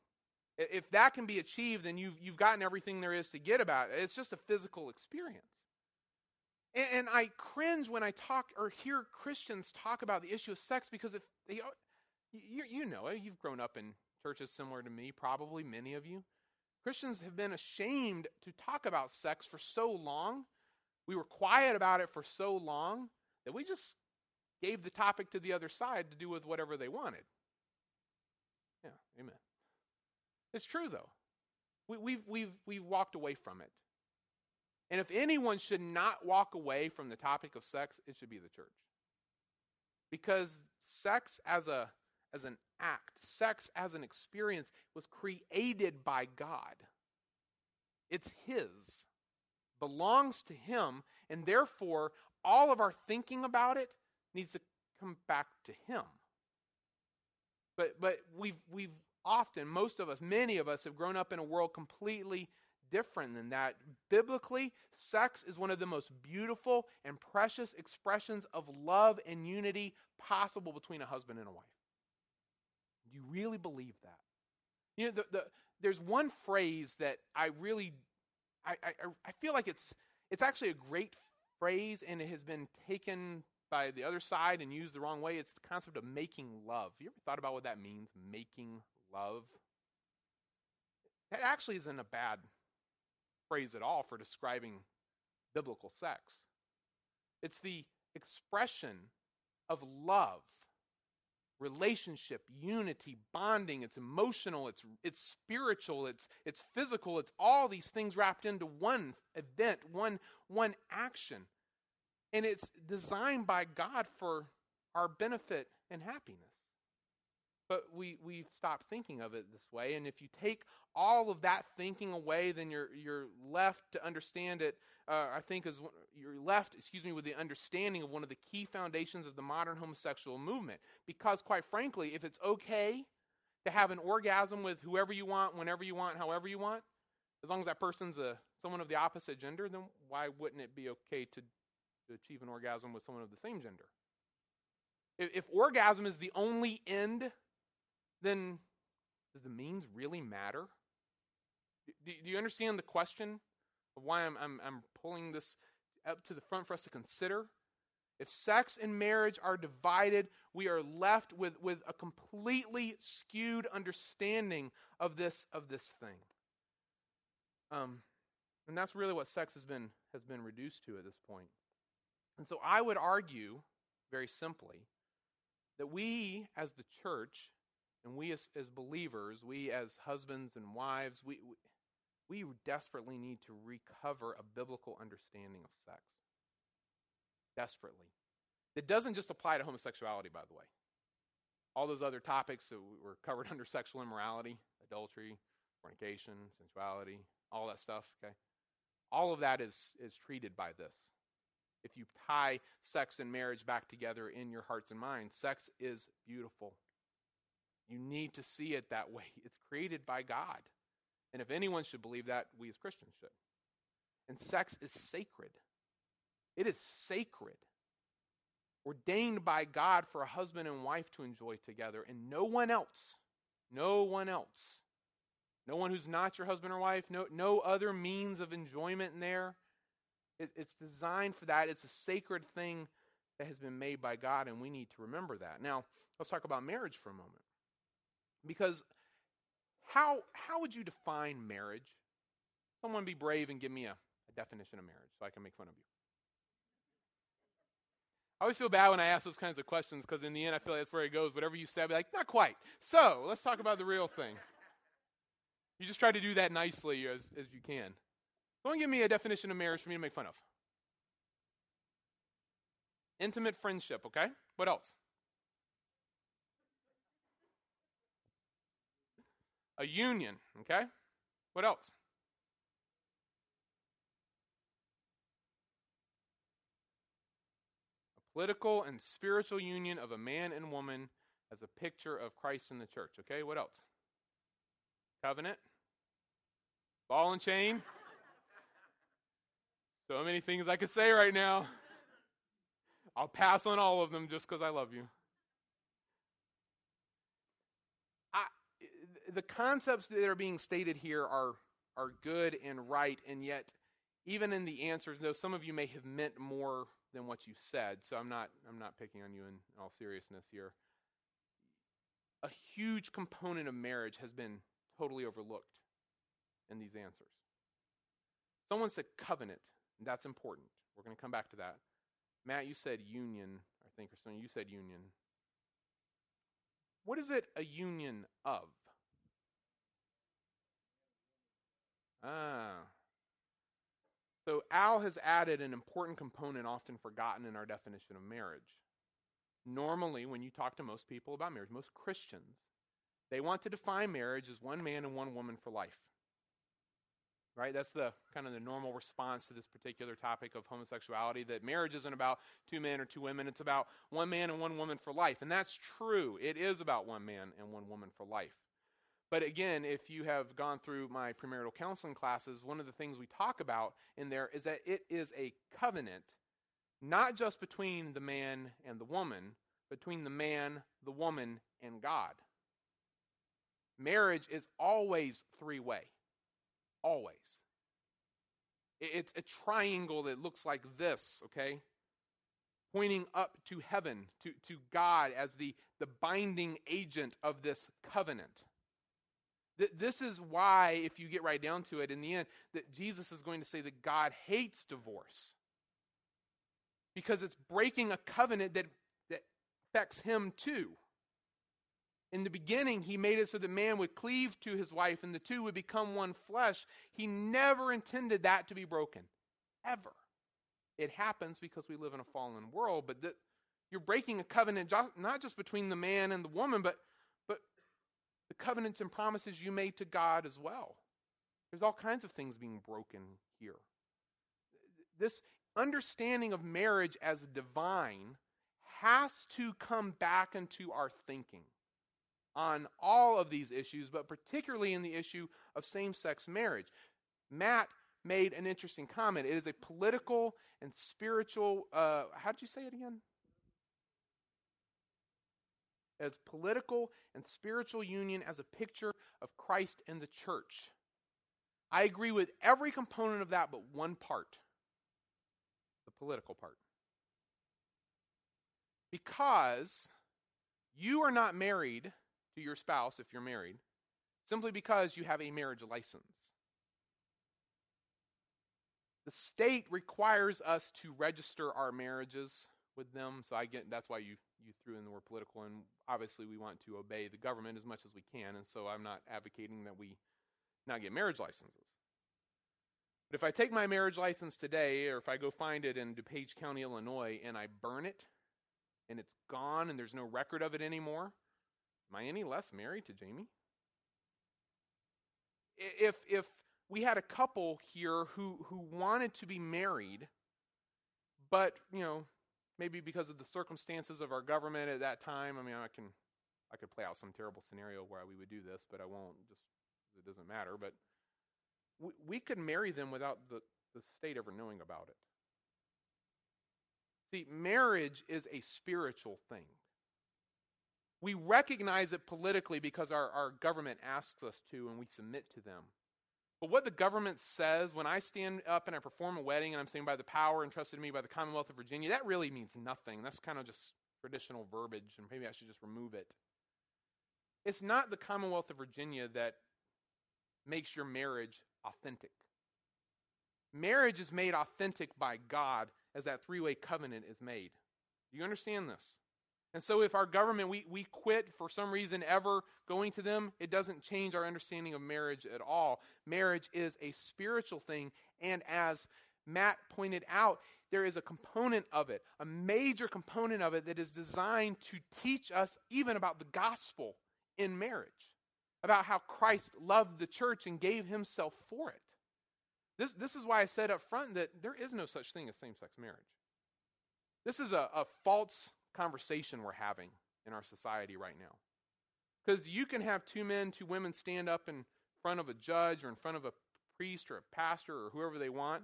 if that can be achieved, then you've, you've gotten everything there is to get about it. It's just a physical experience. And, and I cringe when I talk or hear Christians talk about the issue of sex because if they, you, you know it, you've grown up in churches similar to me, probably many of you. Christians have been ashamed to talk about sex for so long. We were quiet about it for so long that we just gave the topic to the other side to do with whatever they wanted. Yeah, amen. It's true, though. We, we've, we've, we've walked away from it. And if anyone should not walk away from the topic of sex, it should be the church. Because sex as a as an act, sex as an experience was created by God. It's his. Belongs to him, and therefore all of our thinking about it needs to come back to him. But but we've we've often, most of us, many of us have grown up in a world completely different than that. Biblically, sex is one of the most beautiful and precious expressions of love and unity possible between a husband and a wife. Do you really believe that? You know, the, the, there's one phrase that I really, I, I, I feel like it's, it's actually a great phrase and it has been taken by the other side and used the wrong way. It's the concept of making love. You ever thought about what that means, making love? That actually isn't a bad phrase at all for describing biblical sex. It's the expression of love, relationship, unity, bonding. It's emotional, it's, it's spiritual, it's, it's physical, it's all these things wrapped into one event, one, one action. And it's designed by God for our benefit and happiness. But we, we've stopped thinking of it this way. And if you take all of that thinking away, then you're, you're left to understand it, uh, I think, is you're left, excuse me, with the understanding of one of the key foundations of the modern homosexual movement. Because, quite frankly, if it's okay to have an orgasm with whoever you want, whenever you want, however you want, as long as that person's a, someone of the opposite gender, then why wouldn't it be okay to, to achieve an orgasm with someone of the same gender? If, if orgasm is the only end then does the means really matter? Do, do you understand the question of why I'm, I'm, I'm pulling this up to the front for us to consider? If sex and marriage are divided, we are left with, with a completely skewed understanding of this, of this thing. Um, and that's really what sex has been, has been reduced to at this point. And so I would argue, very simply, that we as the church and we as, as believers, we as husbands and wives, we, we, we desperately need to recover a biblical understanding of sex. Desperately. It doesn't just apply to homosexuality, by the way. All those other topics that were covered under sexual immorality, adultery, fornication, sensuality, all that stuff, okay? All of that is, is treated by this. If you tie sex and marriage back together in your hearts and minds. Sex is beautiful. You need to see it that way. It's created by God. And if anyone should believe that, we as Christians should. And sex is sacred. It is sacred. Ordained by God for a husband and wife to enjoy together, and no one else. No one else. No one who's not your husband or wife. No, no other means of enjoyment in there. It, it's designed for that. It's a sacred thing that has been made by God, and we need to remember that. Now, let's talk about marriage for a moment. Because how, how would you define marriage? Someone be brave and give me a, a definition of marriage so I can make fun of you. I always feel bad when I ask those kinds of questions because in the end I feel like that's where it goes. Whatever you say, I'll be like, not quite. So let's talk about the real thing. You just try to do that nicely as, as you can. Don't give me a definition of marriage for me to make fun of. Intimate friendship, okay? What else? A union, okay? What else? A political and spiritual union of a man and woman as a picture of Christ in the church, okay? What else? Covenant? Ball and chain? So many things I could say right now. I'll pass on all of them just because I love you. I, the concepts that are being stated here are, are good and right, and yet, even in the answers, though some of you may have meant more than what you said, so I'm not, I'm not picking on you in all seriousness here. A huge component of marriage has been totally overlooked in these answers. Someone said covenant, and that's important. We're going to come back to that. Matt, you said union, I think, or something. You said union. What is it a union of? Ah. So Al has added an important component often forgotten in our definition of marriage. Normally, when you talk to most people about marriage, most Christians, they want to define marriage as one man and one woman for life right? That's the kind of the normal response to this particular topic of homosexuality that marriage isn't about two men or two women, it's about one man and one woman for life. And that's true. It is about one man and one woman for life. But again, if you have gone through my premarital counseling classes, one of the things we talk about in there is that it is a covenant, not just between the man and the woman, between the man, the woman, and God. Marriage is always three way. Always. It's a triangle that looks like this, okay? Pointing up to heaven, to, to God as the, the binding agent of this covenant. This is why, if you get right down to it, in the end, that Jesus is going to say that God hates divorce. Because it's breaking a covenant that, that affects him too. In the beginning, he made it so that man would cleave to his wife and the two would become one flesh. He never intended that to be broken, ever. It happens because we live in a fallen world, but you're breaking a covenant not just between the man and the woman, but, but the covenants and promises you made to God as well. There's all kinds of things being broken here. This understanding of marriage as divine has to come back into our thinking on all of these issues, but particularly in the issue of same sex marriage. Matt made an interesting comment. It is a political and spiritual, uh, how did you say it again? As political and spiritual union as a picture of Christ and the church. I agree with every component of that but one part the political part. Because you are not married to your spouse if you're married simply because you have a marriage license. The state requires us to register our marriages with them, so I get that's why you you threw in the word political and obviously we want to obey the government as much as we can and so I'm not advocating that we not get marriage licenses. But if I take my marriage license today or if I go find it in DuPage County, Illinois and I burn it and it's gone and there's no record of it anymore, Am I any less married to Jamie? If, if we had a couple here who, who wanted to be married, but, you know, maybe because of the circumstances of our government at that time, I mean, I can I could play out some terrible scenario where we would do this, but I won't just it doesn't matter, but we, we could marry them without the, the state ever knowing about it. See, marriage is a spiritual thing. We recognize it politically because our, our government asks us to and we submit to them. But what the government says, when I stand up and I perform a wedding and I'm saying by the power entrusted to me by the Commonwealth of Virginia, that really means nothing. That's kind of just traditional verbiage, and maybe I should just remove it. It's not the Commonwealth of Virginia that makes your marriage authentic. Marriage is made authentic by God as that three way covenant is made. Do you understand this? And so, if our government, we, we quit for some reason ever going to them, it doesn't change our understanding of marriage at all. Marriage is a spiritual thing. And as Matt pointed out, there is a component of it, a major component of it, that is designed to teach us even about the gospel in marriage, about how Christ loved the church and gave himself for it. This, this is why I said up front that there is no such thing as same sex marriage. This is a, a false conversation we're having in our society right now. Because you can have two men, two women stand up in front of a judge or in front of a priest or a pastor or whoever they want,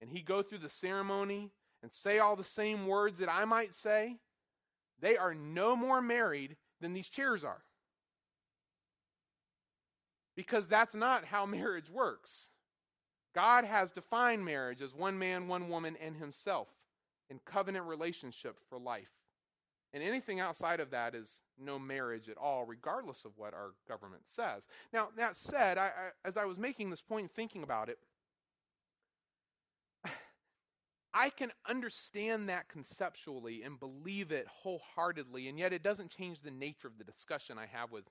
and he go through the ceremony and say all the same words that I might say. They are no more married than these chairs are. Because that's not how marriage works. God has defined marriage as one man, one woman, and himself in covenant relationship for life. And anything outside of that is no marriage at all, regardless of what our government says. Now, that said, I, I, as I was making this point, thinking about it, I can understand that conceptually and believe it wholeheartedly, and yet it doesn't change the nature of the discussion I have with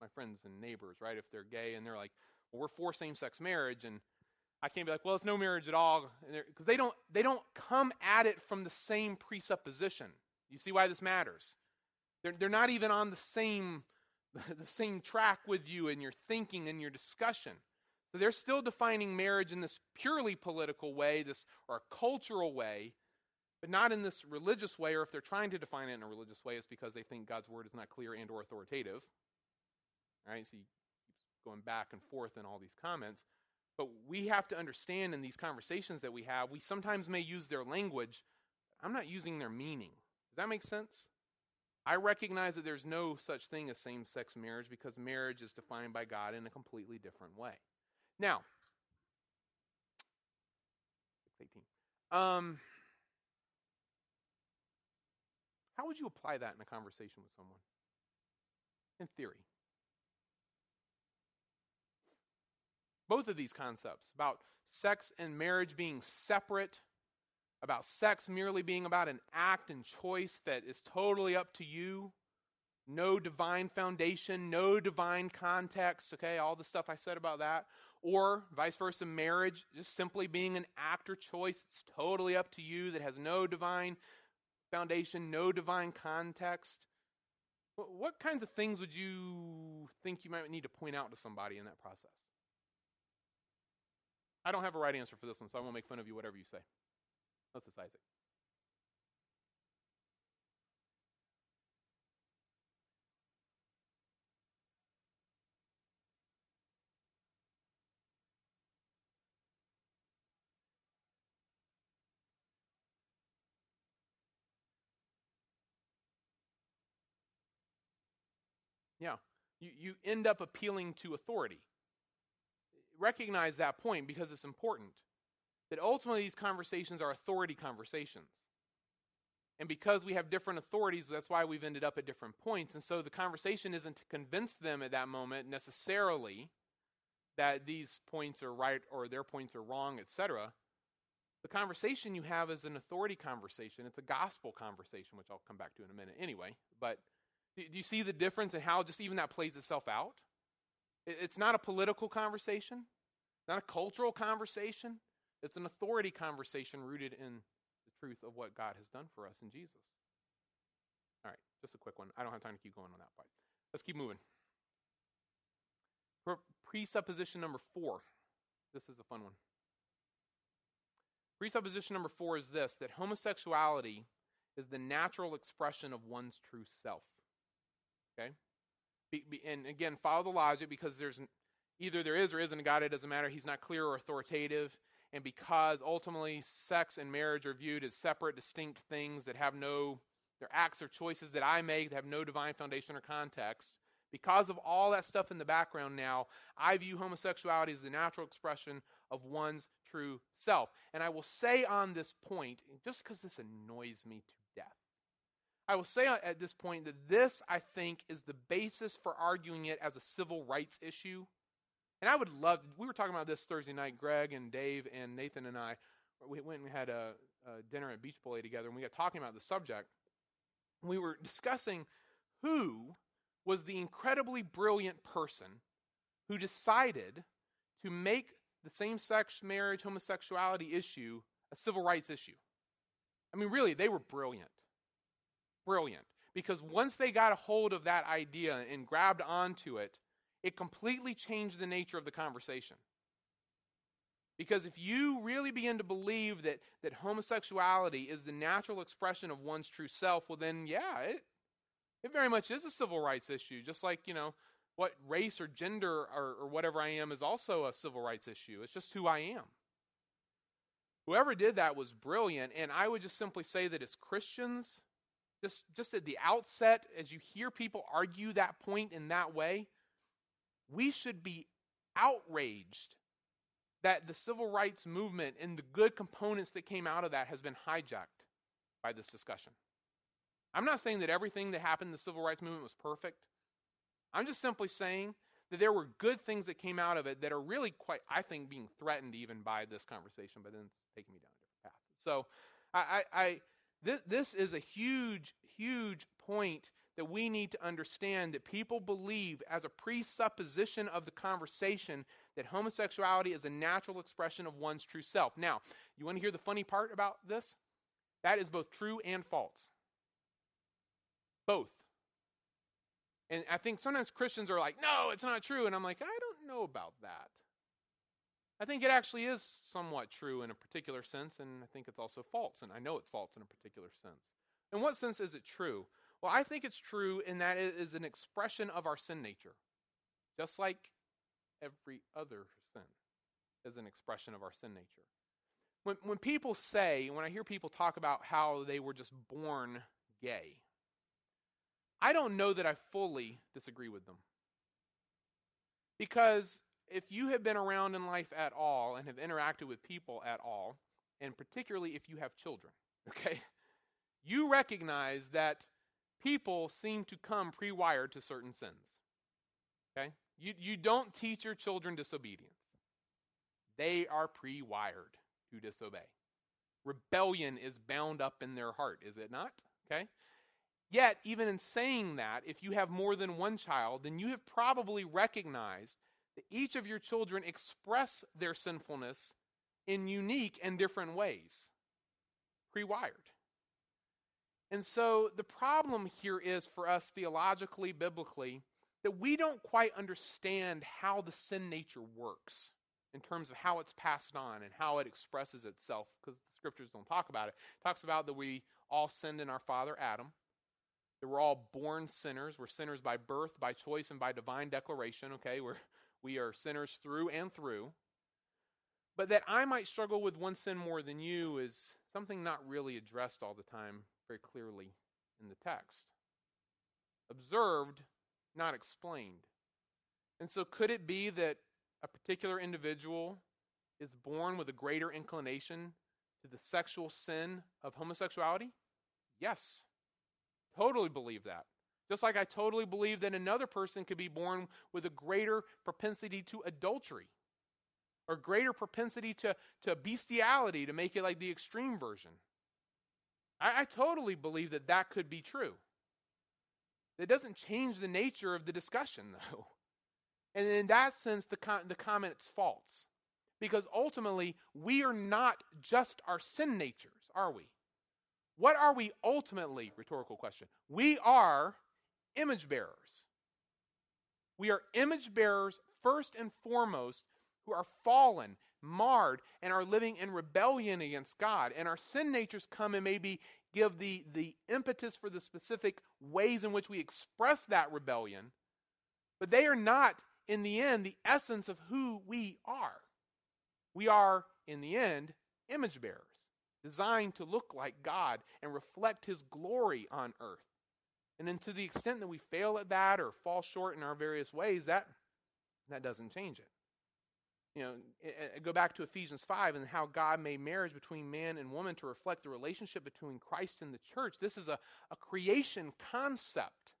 my friends and neighbors, right? If they're gay and they're like, well, we're for same sex marriage, and I can't be like, well, it's no marriage at all, because they don't they don't come at it from the same presupposition. You see why this matters? They're they're not even on the same the same track with you in your thinking and your discussion. So they're still defining marriage in this purely political way, this or a cultural way, but not in this religious way. Or if they're trying to define it in a religious way, it's because they think God's word is not clear and or authoritative. Right, so he keeps going back and forth in all these comments. But we have to understand in these conversations that we have, we sometimes may use their language. I'm not using their meaning. Does that make sense? I recognize that there's no such thing as same sex marriage because marriage is defined by God in a completely different way. Now, 18. Um, how would you apply that in a conversation with someone? In theory. both of these concepts about sex and marriage being separate, about sex merely being about an act and choice that is totally up to you. No divine foundation, no divine context, okay, all the stuff I said about that. Or vice versa, marriage just simply being an act or choice that's totally up to you, that has no divine foundation, no divine context. What kinds of things would you think you might need to point out to somebody in that process? I don't have a right answer for this one, so I won't make fun of you, whatever you say. Unless it's Isaac. Yeah. You, you end up appealing to authority recognize that point because it's important. That ultimately these conversations are authority conversations. And because we have different authorities, that's why we've ended up at different points. And so the conversation isn't to convince them at that moment necessarily that these points are right or their points are wrong, etc. The conversation you have is an authority conversation. It's a gospel conversation, which I'll come back to in a minute anyway. But do you see the difference in how just even that plays itself out? It's not a political conversation, not a cultural conversation. It's an authority conversation rooted in the truth of what God has done for us in Jesus. All right, just a quick one. I don't have time to keep going on that part. Let's keep moving. Presupposition number four. This is a fun one. Presupposition number four is this that homosexuality is the natural expression of one's true self. Okay? And again, follow the logic because there's either there is or isn't a God, it doesn't matter. He's not clear or authoritative. And because ultimately sex and marriage are viewed as separate, distinct things that have no, they're acts or choices that I make that have no divine foundation or context, because of all that stuff in the background now, I view homosexuality as the natural expression of one's true self. And I will say on this point, just because this annoys me to death, I will say at this point that this, I think, is the basis for arguing it as a civil rights issue. And I would love, we were talking about this Thursday night, Greg and Dave and Nathan and I, we went and we had a, a dinner at Beach Play together, and we got talking about the subject. We were discussing who was the incredibly brilliant person who decided to make the same sex marriage homosexuality issue a civil rights issue. I mean, really, they were brilliant. Brilliant. Because once they got a hold of that idea and grabbed onto it, it completely changed the nature of the conversation. Because if you really begin to believe that, that homosexuality is the natural expression of one's true self, well, then, yeah, it, it very much is a civil rights issue, just like, you know, what race or gender or, or whatever I am is also a civil rights issue. It's just who I am. Whoever did that was brilliant, and I would just simply say that as Christians, just, just at the outset, as you hear people argue that point in that way, we should be outraged that the civil rights movement and the good components that came out of that has been hijacked by this discussion. I'm not saying that everything that happened in the civil rights movement was perfect. I'm just simply saying that there were good things that came out of it that are really quite, I think, being threatened even by this conversation, but then it's taking me down a different path. So, I, I, I this, this is a huge, huge point that we need to understand that people believe as a presupposition of the conversation that homosexuality is a natural expression of one's true self. Now, you want to hear the funny part about this? That is both true and false. Both. And I think sometimes Christians are like, no, it's not true. And I'm like, I don't know about that. I think it actually is somewhat true in a particular sense, and I think it's also false. And I know it's false in a particular sense. In what sense is it true? Well, I think it's true in that it is an expression of our sin nature, just like every other sin is an expression of our sin nature. When, when people say, when I hear people talk about how they were just born gay, I don't know that I fully disagree with them. Because if you have been around in life at all and have interacted with people at all, and particularly if you have children, okay, you recognize that people seem to come pre wired to certain sins. Okay? You, you don't teach your children disobedience, they are pre wired to disobey. Rebellion is bound up in their heart, is it not? Okay? Yet, even in saying that, if you have more than one child, then you have probably recognized that each of your children express their sinfulness in unique and different ways, pre wired. And so the problem here is for us theologically, biblically, that we don't quite understand how the sin nature works in terms of how it's passed on and how it expresses itself, because the scriptures don't talk about it. It talks about that we all sinned in our father Adam that we're all born sinners. We're sinners by birth, by choice, and by divine declaration. Okay, we're we are sinners through and through. But that I might struggle with one sin more than you is something not really addressed all the time very clearly in the text. Observed, not explained. And so, could it be that a particular individual is born with a greater inclination to the sexual sin of homosexuality? Yes. Totally believe that. Just like I totally believe that another person could be born with a greater propensity to adultery or greater propensity to, to bestiality, to make it like the extreme version. I, I totally believe that that could be true. It doesn't change the nature of the discussion, though. And in that sense, the, con- the comment is false. Because ultimately, we are not just our sin natures, are we? What are we ultimately? Rhetorical question. We are image bearers. We are image bearers first and foremost who are fallen, marred, and are living in rebellion against God. And our sin natures come and maybe give the, the impetus for the specific ways in which we express that rebellion, but they are not, in the end, the essence of who we are. We are, in the end, image bearers, designed to look like God and reflect His glory on earth. And then to the extent that we fail at that or fall short in our various ways, that, that doesn't change it. You know, go back to Ephesians 5 and how God made marriage between man and woman to reflect the relationship between Christ and the church. This is a, a creation concept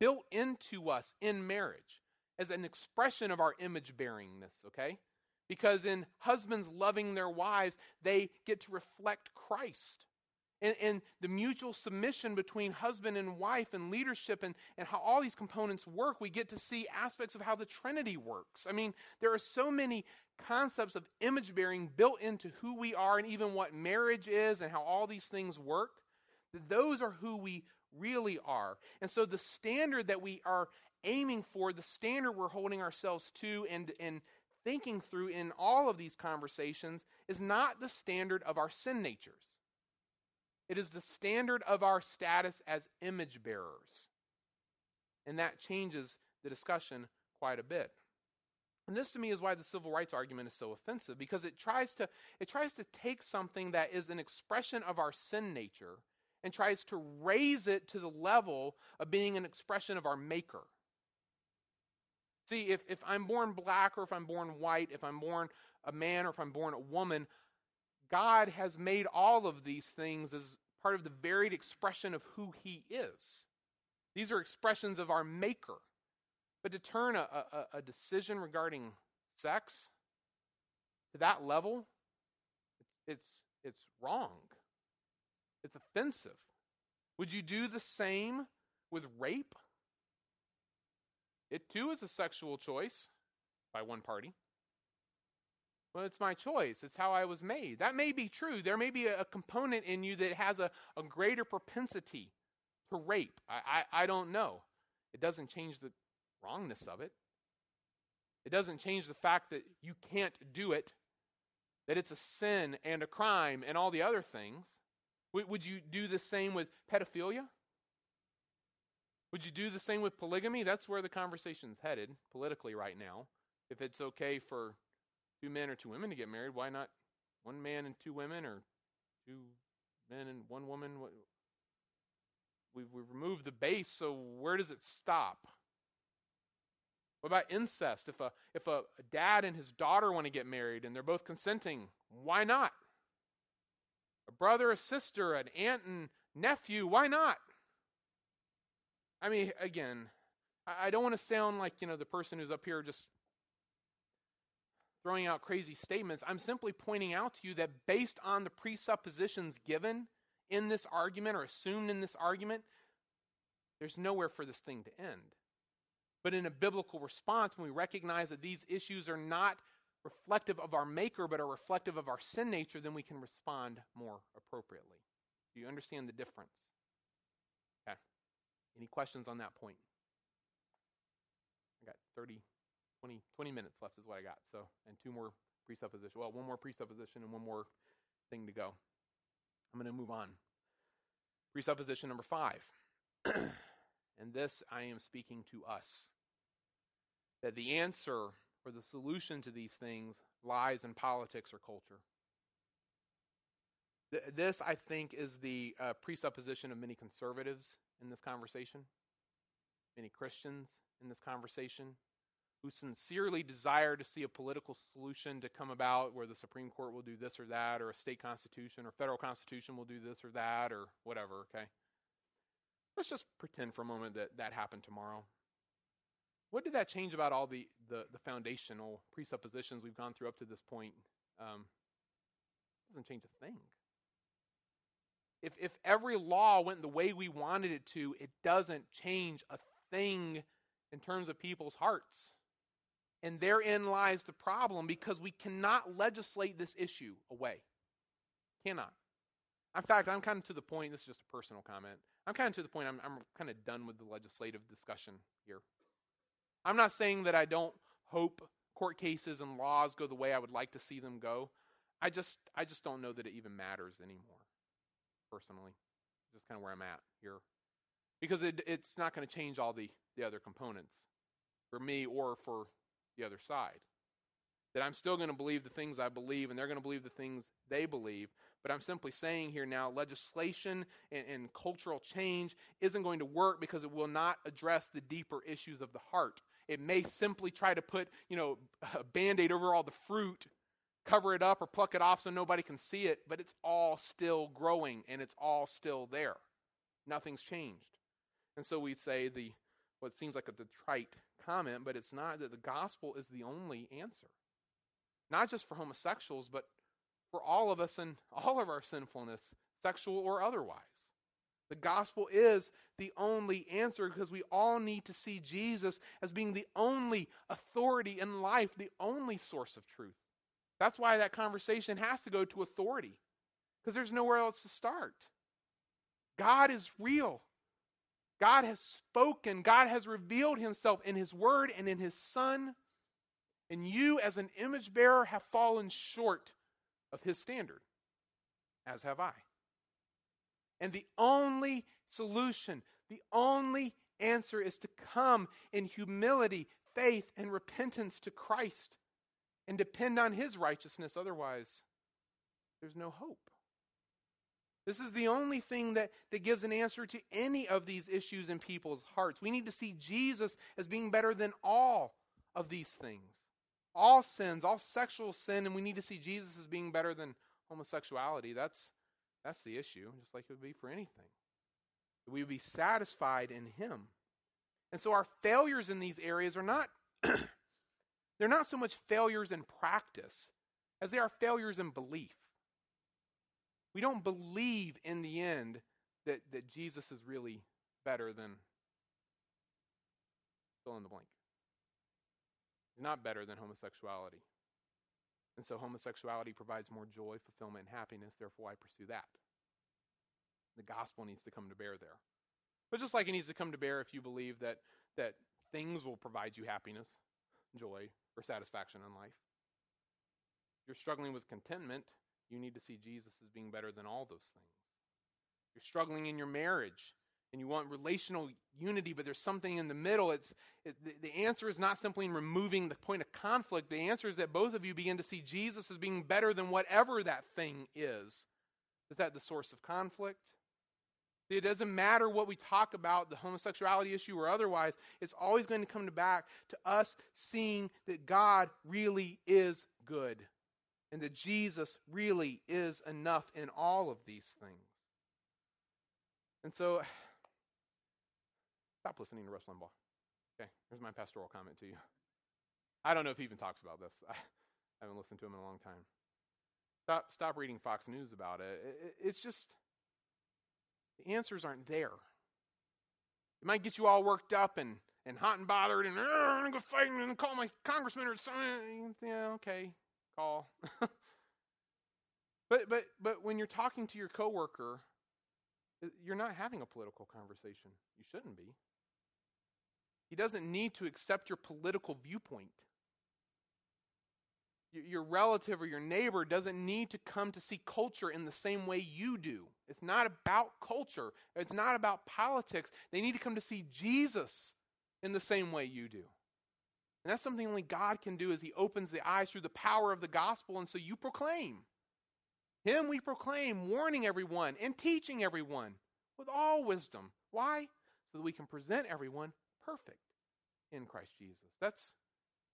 built into us in marriage as an expression of our image bearingness, okay? Because in husbands loving their wives, they get to reflect Christ and, and, the mutual submission between husband and wife and leadership and, and how all these components work, we get to see aspects of how the Trinity works. I mean, there are so many concepts of image bearing built into who we are and even what marriage is and how all these things work. That those are who we really are. And so the standard that we are aiming for, the standard we're holding ourselves to and, and thinking through in all of these conversations is not the standard of our sin natures. It is the standard of our status as image bearers. And that changes the discussion quite a bit. And this to me is why the civil rights argument is so offensive because it tries to it tries to take something that is an expression of our sin nature and tries to raise it to the level of being an expression of our maker. See, if, if I'm born black or if I'm born white, if I'm born a man or if I'm born a woman, God has made all of these things as part of the varied expression of who He is. These are expressions of our Maker. But to turn a, a, a decision regarding sex to that level, it's, it's wrong. It's offensive. Would you do the same with rape? It too is a sexual choice by one party. Well, it's my choice. It's how I was made. That may be true. There may be a, component in you that has a, a greater propensity to rape. I, I, I don't know. It doesn't change the wrongness of it. It doesn't change the fact that you can't do it, that it's a sin and a crime and all the other things. Would you do the same with pedophilia? Would you do the same with polygamy? That's where the conversation's headed politically right now. If it's okay for two men or two women to get married, why not one man and two women or two men and one woman? We've, we've removed the base, so where does it stop? What about incest? If a if a, dad and his daughter want to get married and they're both consenting, why not? A brother, a sister, an aunt and nephew, why not? I mean, again, I don't want to sound like you know the person who's up here just throwing out crazy statements. I'm simply pointing out to you that based on the presuppositions given in this argument or assumed in this argument, there's nowhere for this thing to end. But in a biblical response, when we recognize that these issues are not reflective of our Maker, but are reflective of our sin nature, then we can respond more appropriately. Do you understand the difference? Okay. Any questions on that point? I got 30 20, 20 minutes left is what I got. So, and two more presupposition. Well, one more presupposition and one more thing to go. I'm going to move on. Presupposition number five. and this I am speaking to us. That the answer or the solution to these things lies in politics or culture. This, I think, is the uh, presupposition of many conservatives in this conversation, many Christians in this conversation, who sincerely desire to see a political solution to come about where the Supreme Court will do this or that, or a state constitution or federal constitution will do this or that, or whatever, okay? Let's just pretend for a moment that that happened tomorrow. What did that change about all the, the, the foundational presuppositions we've gone through up to this point? Um, doesn't change a thing. If, if every law went the way we wanted it to, it doesn't change a thing in terms of people's hearts. And therein lies the problem because we cannot legislate this issue away. Cannot. In fact, I'm kind of to the point, this is just a personal comment. I'm kind of to the point, I'm, I'm kind of done with the legislative discussion here. I'm not saying that I don't hope court cases and laws go the way I would like to see them go, I just I just don't know that it even matters anymore. Personally, just kind of where I'm at here, because it, it's not going to change all the the other components for me or for the other side. That I'm still going to believe the things I believe, and they're going to believe the things they believe. But I'm simply saying here now legislation and, and, cultural change isn't going to work because it will not address the deeper issues of the heart. It may simply try to put, you know, a band aid over all the fruit, cover it up or pluck it off so nobody can see it, but it's all still growing and it's all still there. Nothing's changed. And so we say the what seems like a trite comment, but it's not that the gospel is the only answer. Not just for homosexuals, but for all of us and all of our sinfulness, sexual or otherwise. The gospel is the only answer because we all need to see Jesus as being the only authority in life, the only source of truth. That's why that conversation has to go to authority because there's nowhere else to start. God is real. God has spoken. God has revealed himself in his word and in his son. And you, as an image bearer, have fallen short of his standard, as have I. And the only solution, the only answer is to come in humility, faith, and repentance to Christ and depend on his righteousness. Otherwise, there's no hope. This is the only thing that, that gives an answer to any of these issues in people's hearts. We need to see Jesus as being better than all of these things all sins, all sexual sin, and we need to see Jesus as being better than homosexuality. That's, that's the issue, just like it would be for anything. We would be satisfied in Him. And so our failures in these areas are not, they're not so much failures in practice as they are failures in belief. We don't believe in the end that, that Jesus is really better than fill in the blank is not better than homosexuality. And so homosexuality provides more joy, fulfillment, and happiness. Therefore, I pursue that. The gospel needs to come to bear there. But just like it needs to come to bear if you believe that, that things will provide you happiness, joy, or satisfaction in life. If you're struggling with contentment, you need to see Jesus as being better than all those things. You're struggling in your marriage, and you want relational unity, but there's something in the middle. It's it, the, the answer is not simply in removing the point of conflict. The answer is that both of you begin to see Jesus as being better than whatever that thing is. Is that the source of conflict? It doesn't matter what we talk about, the homosexuality issue or otherwise, it's always going to come back to us seeing that God really is good and that Jesus really is enough in all of these things. And so Stop listening to Rush Limbaugh. Okay, here's my pastoral comment to you. I don't know if he even talks about this. I haven't listened to him in a long time. Stop, stop reading Fox News about it. It's just, the answers aren't there. It might get you all worked up and, and hot and bothered and, I'm going to go fight and call my congressman or something. Yeah, okay, call. but, but, but when you're talking to your coworker, uh, you're not having a political conversation. You shouldn't be. He doesn't need to accept your political viewpoint. Your relative or your neighbor doesn't need to come to see culture in the same way you do. It's not about culture, it's not about politics. They need to come to see Jesus in the same way you do. And that's something only God can do as He opens the eyes through the power of the gospel. And so you proclaim. Him we proclaim, warning everyone and teaching everyone with all wisdom. Why? So that we can present everyone perfect in Christ Jesus. That's,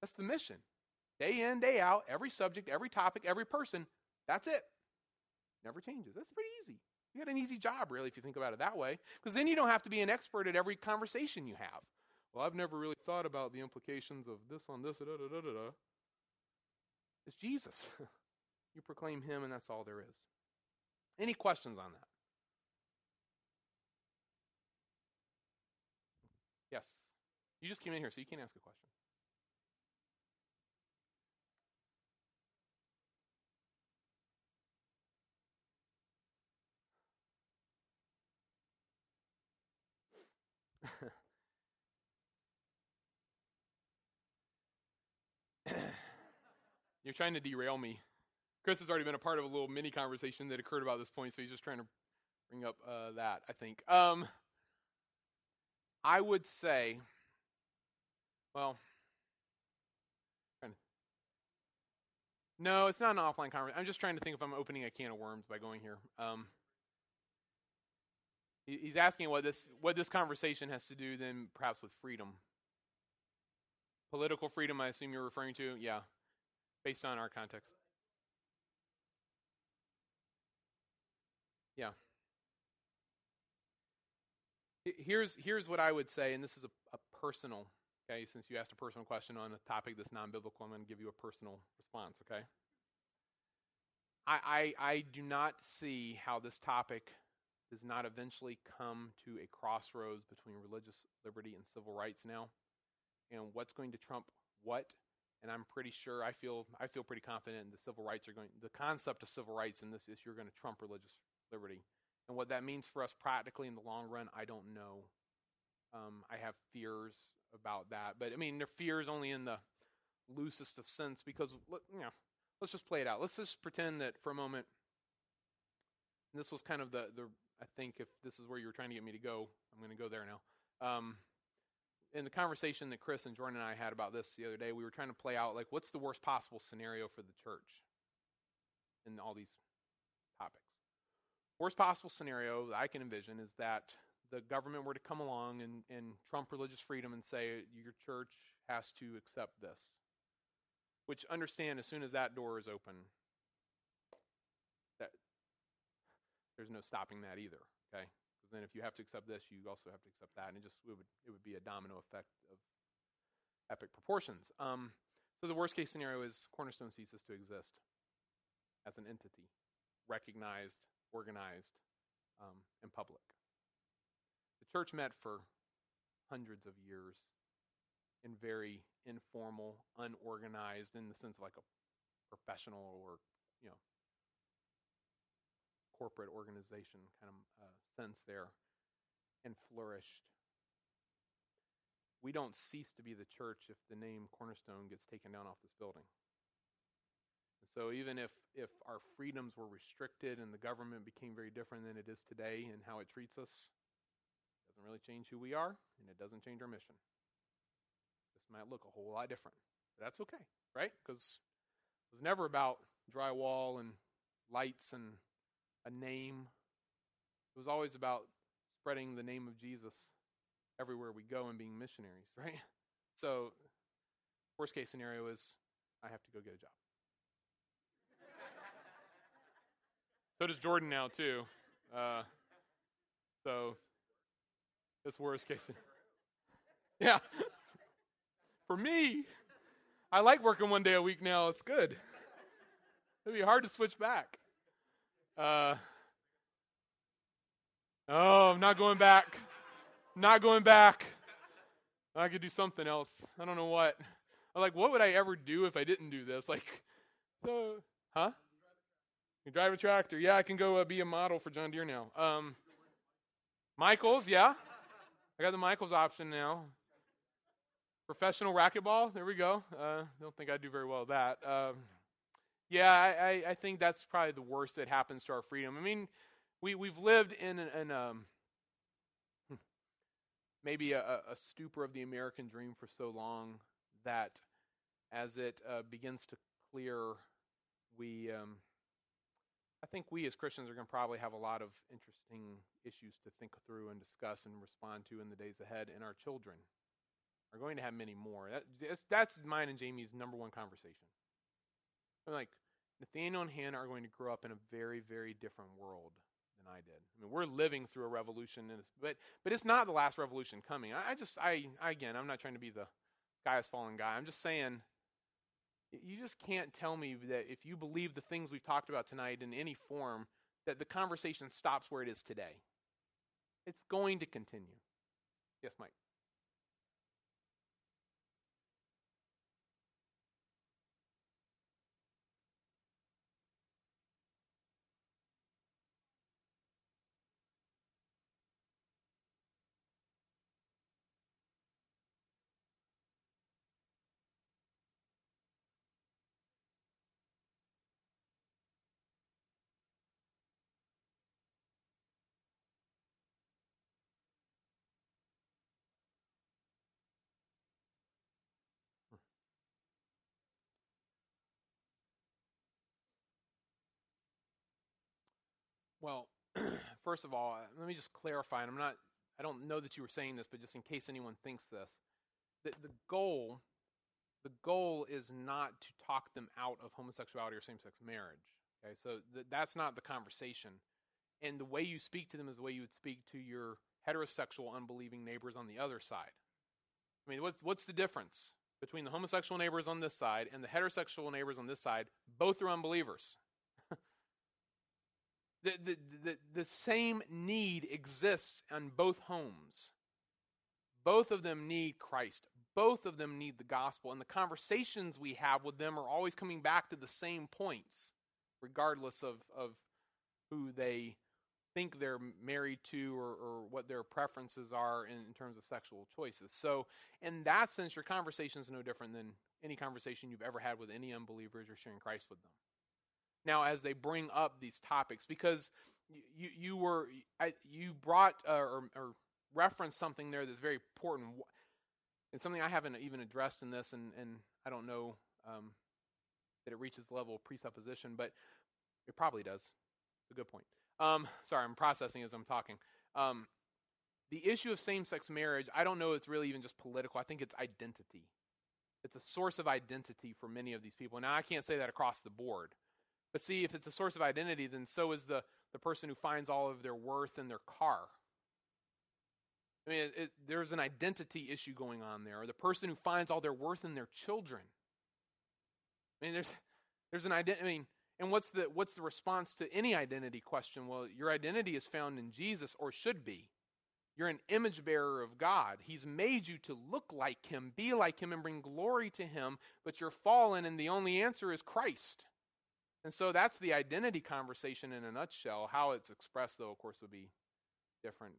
that's the mission. Day in, day out, every subject, every topic, every person, that's it. Never changes. That's pretty easy. You got an easy job, really, if you think about it that way. Because then you don't have to be an expert at every conversation you have. Well, I've never really thought about the implications of this on this, da da da da da. It's Jesus. you proclaim him, and that's all there is. Any questions on that? Yes. You just came in here, so you can't ask a question. You're trying to derail me. Chris has already been a part of a little mini conversation that occurred about this point, so he's just trying to bring up uh, that, I think. Um, I would say, well, no, it's not an offline conversation. I'm just trying to think if I'm opening a can of worms by going here. Um, he's asking what this what this conversation has to do then perhaps with freedom. Political freedom, I assume you're referring to, yeah, based on our context. Yeah. Here's here's what I would say, and this is a, a personal. Okay, since you asked a personal question on a topic that's non-biblical, I'm going to give you a personal response. Okay. I, I I do not see how this topic does not eventually come to a crossroads between religious liberty and civil rights now, and what's going to trump what. And I'm pretty sure I feel I feel pretty confident the civil rights are going the concept of civil rights in this issue are going to trump religious liberty. And what that means for us practically in the long run, I don't know. Um, I have fears about that, but I mean, they're fears only in the loosest of sense because you know, let's just play it out. Let's just pretend that for a moment. this was kind of the the I think if this is where you were trying to get me to go, I'm going to go there now. Um, in the conversation that Chris and Jordan and I had about this the other day, we were trying to play out like what's the worst possible scenario for the church in all these topics. Worst possible scenario that I can envision is that the government were to come along and, and trump religious freedom and say your church has to accept this. Which understand as soon as that door is open, that there's no stopping that either. Okay? Then if you have to accept this, you also have to accept that, and it just it would it would be a domino effect of epic proportions. Um, so the worst case scenario is Cornerstone ceases to exist as an entity, recognized organized, um, and public. The church met for hundreds of years in very informal, unorganized, in the sense of like a professional or you know corporate organization kind of uh, sense there, and flourished. We don't cease to be the church if the name Cornerstone gets taken down off this building. And So even if, if our freedoms were restricted and the government became very different than it is today and how it treats us, it doesn't really change who we are and it doesn't change our mission. This might look a whole lot different. But that's okay, right? Because it was never about drywall and lights and a name. It was always about spreading the name of Jesus everywhere we go and being missionaries, right? So, worst case scenario is I have to go get a job. So does Jordan now too. Uh, so it's worst case. Yeah. For me, I like working one day a week now. It's good. It'd be hard to switch back. Uh, oh, I'm not going back. not going back. I could do something else. I don't know what. I'm like, what would I ever do if I didn't do this? Like, so, huh? You drive a tractor. Yeah, I can go uh, be a model for John Deere now. Um, Michaels, yeah. I got the Michaels option now. Professional racquetball. There we go. Uh, don't think I'd do very well at that. Um, yeah, I, I, think that's probably the worst that happens to our freedom. I mean, we we've lived in an, um, hmm, maybe a, a, stupor of the American dream for so long that as it uh, begins to clear, we um, I think we as Christians are going to probably have a lot of interesting issues to think through and discuss and respond to in the days ahead, and our children are going to have many more. That's, that's mine and Jamie's number one conversation. I'm like, Nathaniel and Hannah are going to grow up in a very, very different world than I did. I mean, we're living through a revolution, but but it's not the last revolution coming. I, I just, I, I again, I'm not trying to be the guy is fallen guy. I'm just saying you just can't tell me that if you believe the things we've talked about tonight in any form, that the conversation stops where it is today. It's going to continue. Yes, Mike. Well, first of all, uh, let me just clarify, and I'm not, I don't know that you were saying this, but just in case anyone thinks this, the, the goal, the goal is not to talk them out of homosexuality or same-sex marriage. Okay, so th- that's not the conversation, and the way you speak to them is the way you would speak to your heterosexual unbelieving neighbors on the other side. I mean, what's what's the difference between the homosexual neighbors on this side and the heterosexual neighbors on this side? Both are unbelievers. The, the, the, the same need exists in both homes. Both of them need Christ. Both of them need the gospel. And the conversations we have with them are always coming back to the same points, regardless of, of who they think they're married to or, or what their preferences are in, in, terms of sexual choices. So, in that sense, your conversation is no different than any conversation you've ever had with any unbelievers you're sharing Christ with them. Now, as they bring up these topics, because you you were you brought uh, or, or referenced something there that's very important, and something I haven't even addressed in this, and and I don't know um, that it reaches the level of presupposition, but it probably does. It's a good point. Um, sorry, I'm processing as I'm talking. Um, the issue of same sex marriage, I don't know it's really even just political. I think it's identity. It's a source of identity for many of these people. Now, I can't say that across the board. But see, if it's a source of identity, then so is the, the person who finds all of their worth in their car. I mean, it, it, there's an identity issue going on there. Or the person who finds all their worth in their children. I mean, there's, there's an identity. I mean, and what's the what's the response to any identity question? Well, your identity is found in Jesus or should be. You're an image bearer of God. He's made you to look like him, be like him and bring glory to him, but you're fallen and the only answer is Christ. And so that's the identity conversation in a nutshell. How it's expressed though of course would be different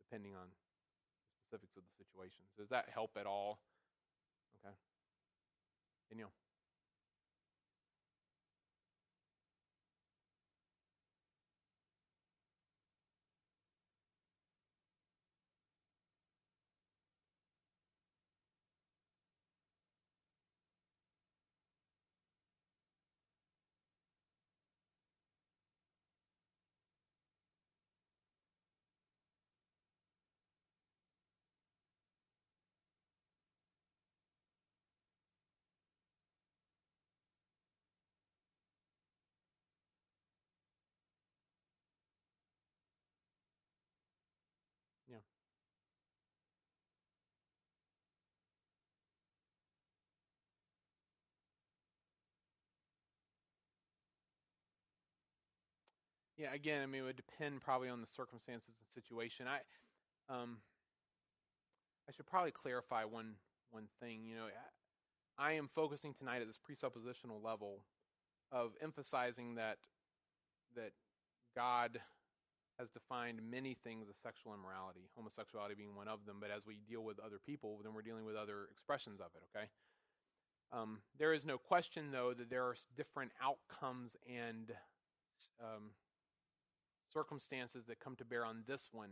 depending on the specifics of the situation. Does that help at all? Okay. Daniel. Yeah, again, I mean, it would depend probably on the circumstances and situation. I, um, I should probably clarify one one thing. You know, I, I am focusing tonight at this presuppositional level of emphasizing that that God has defined many things as sexual immorality, homosexuality being one of them. But as we deal with other people, then we're dealing with other expressions of it. Okay. Um, there is no question, though, that there are different outcomes and um, circumstances that come to bear on this one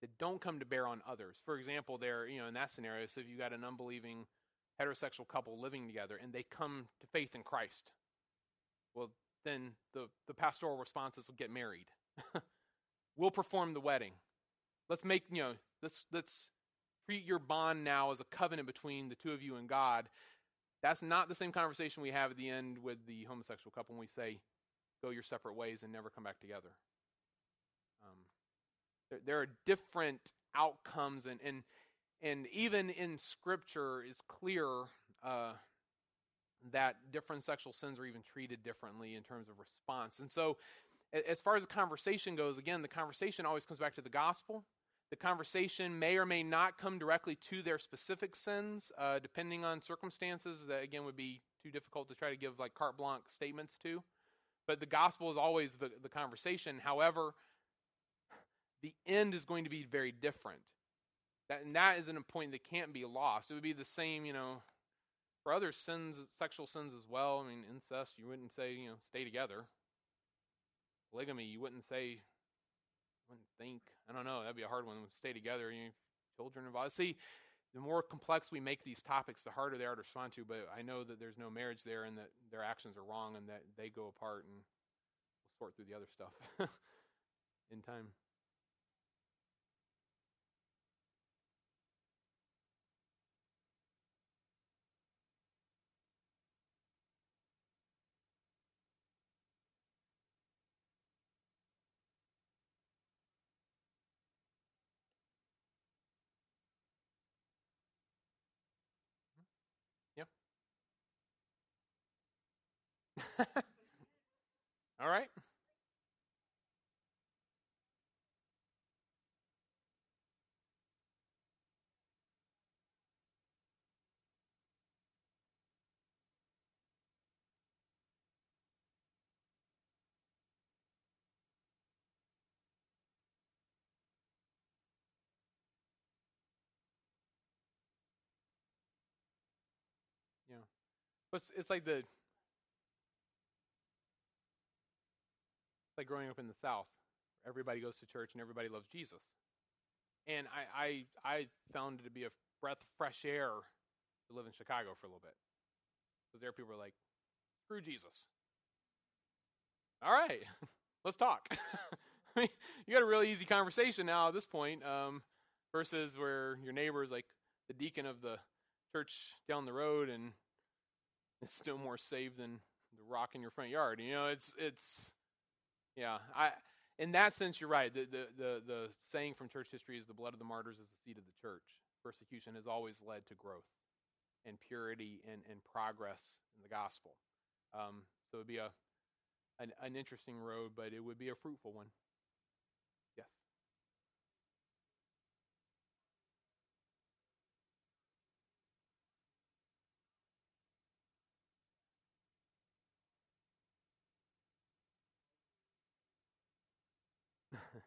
that don't come to bear on others. For example, there, you know, in that scenario, so if you got an unbelieving heterosexual couple living together and they come to faith in Christ, well, then the, the pastoral responses will get married. we'll perform the wedding. Let's make, you know, let's let's treat your bond now as a covenant between the two of you and God. That's not the same conversation we have at the end with the homosexual couple when we say, go your separate ways and never come back together. There, are different outcomes, and, and, and even in Scripture is clear uh, that different sexual sins are even treated differently in terms of response. And so, as far as the conversation goes, again, the conversation always comes back to the gospel. The conversation may or may not come directly to their specific sins, uh, depending on circumstances. That again would be too difficult to try to give like carte blanche statements to. But the gospel is always the, the conversation. However, the end is going to be very different. That, and that isn't a point that can't be lost. It would be the same, you know, for other sins, sexual sins as well. I mean, incest, you wouldn't say, you know, stay together. Polygamy, you wouldn't say, wouldn't think. I don't know. That'd be a hard one. Stay together. You know, children involved. See, the more complex we make these topics, the harder they are to respond to. But I know that there's no marriage there, and that their actions are wrong, and that they go apart, and we'll sort through the other stuff in time. All right. Yeah. It's, it's like the like growing up in the South. Everybody goes to church and everybody loves Jesus. And I, I, I found it to be a breath of fresh air to live in Chicago for a little bit. Because there people are like, screw Jesus. All right, let's talk. I mean, you got a really easy conversation now at this point, um, versus where your neighbor is like the deacon of the church down the road and it's still more saved than the rock in your front yard. You know, it's it's yeah, I in that sense you're right. The, the the the saying from church history is the blood of the martyrs is the seed of the church. Persecution has always led to growth and purity and, and progress in the gospel. Um, so it would be a an, an interesting road, but it would be a fruitful one. Yes.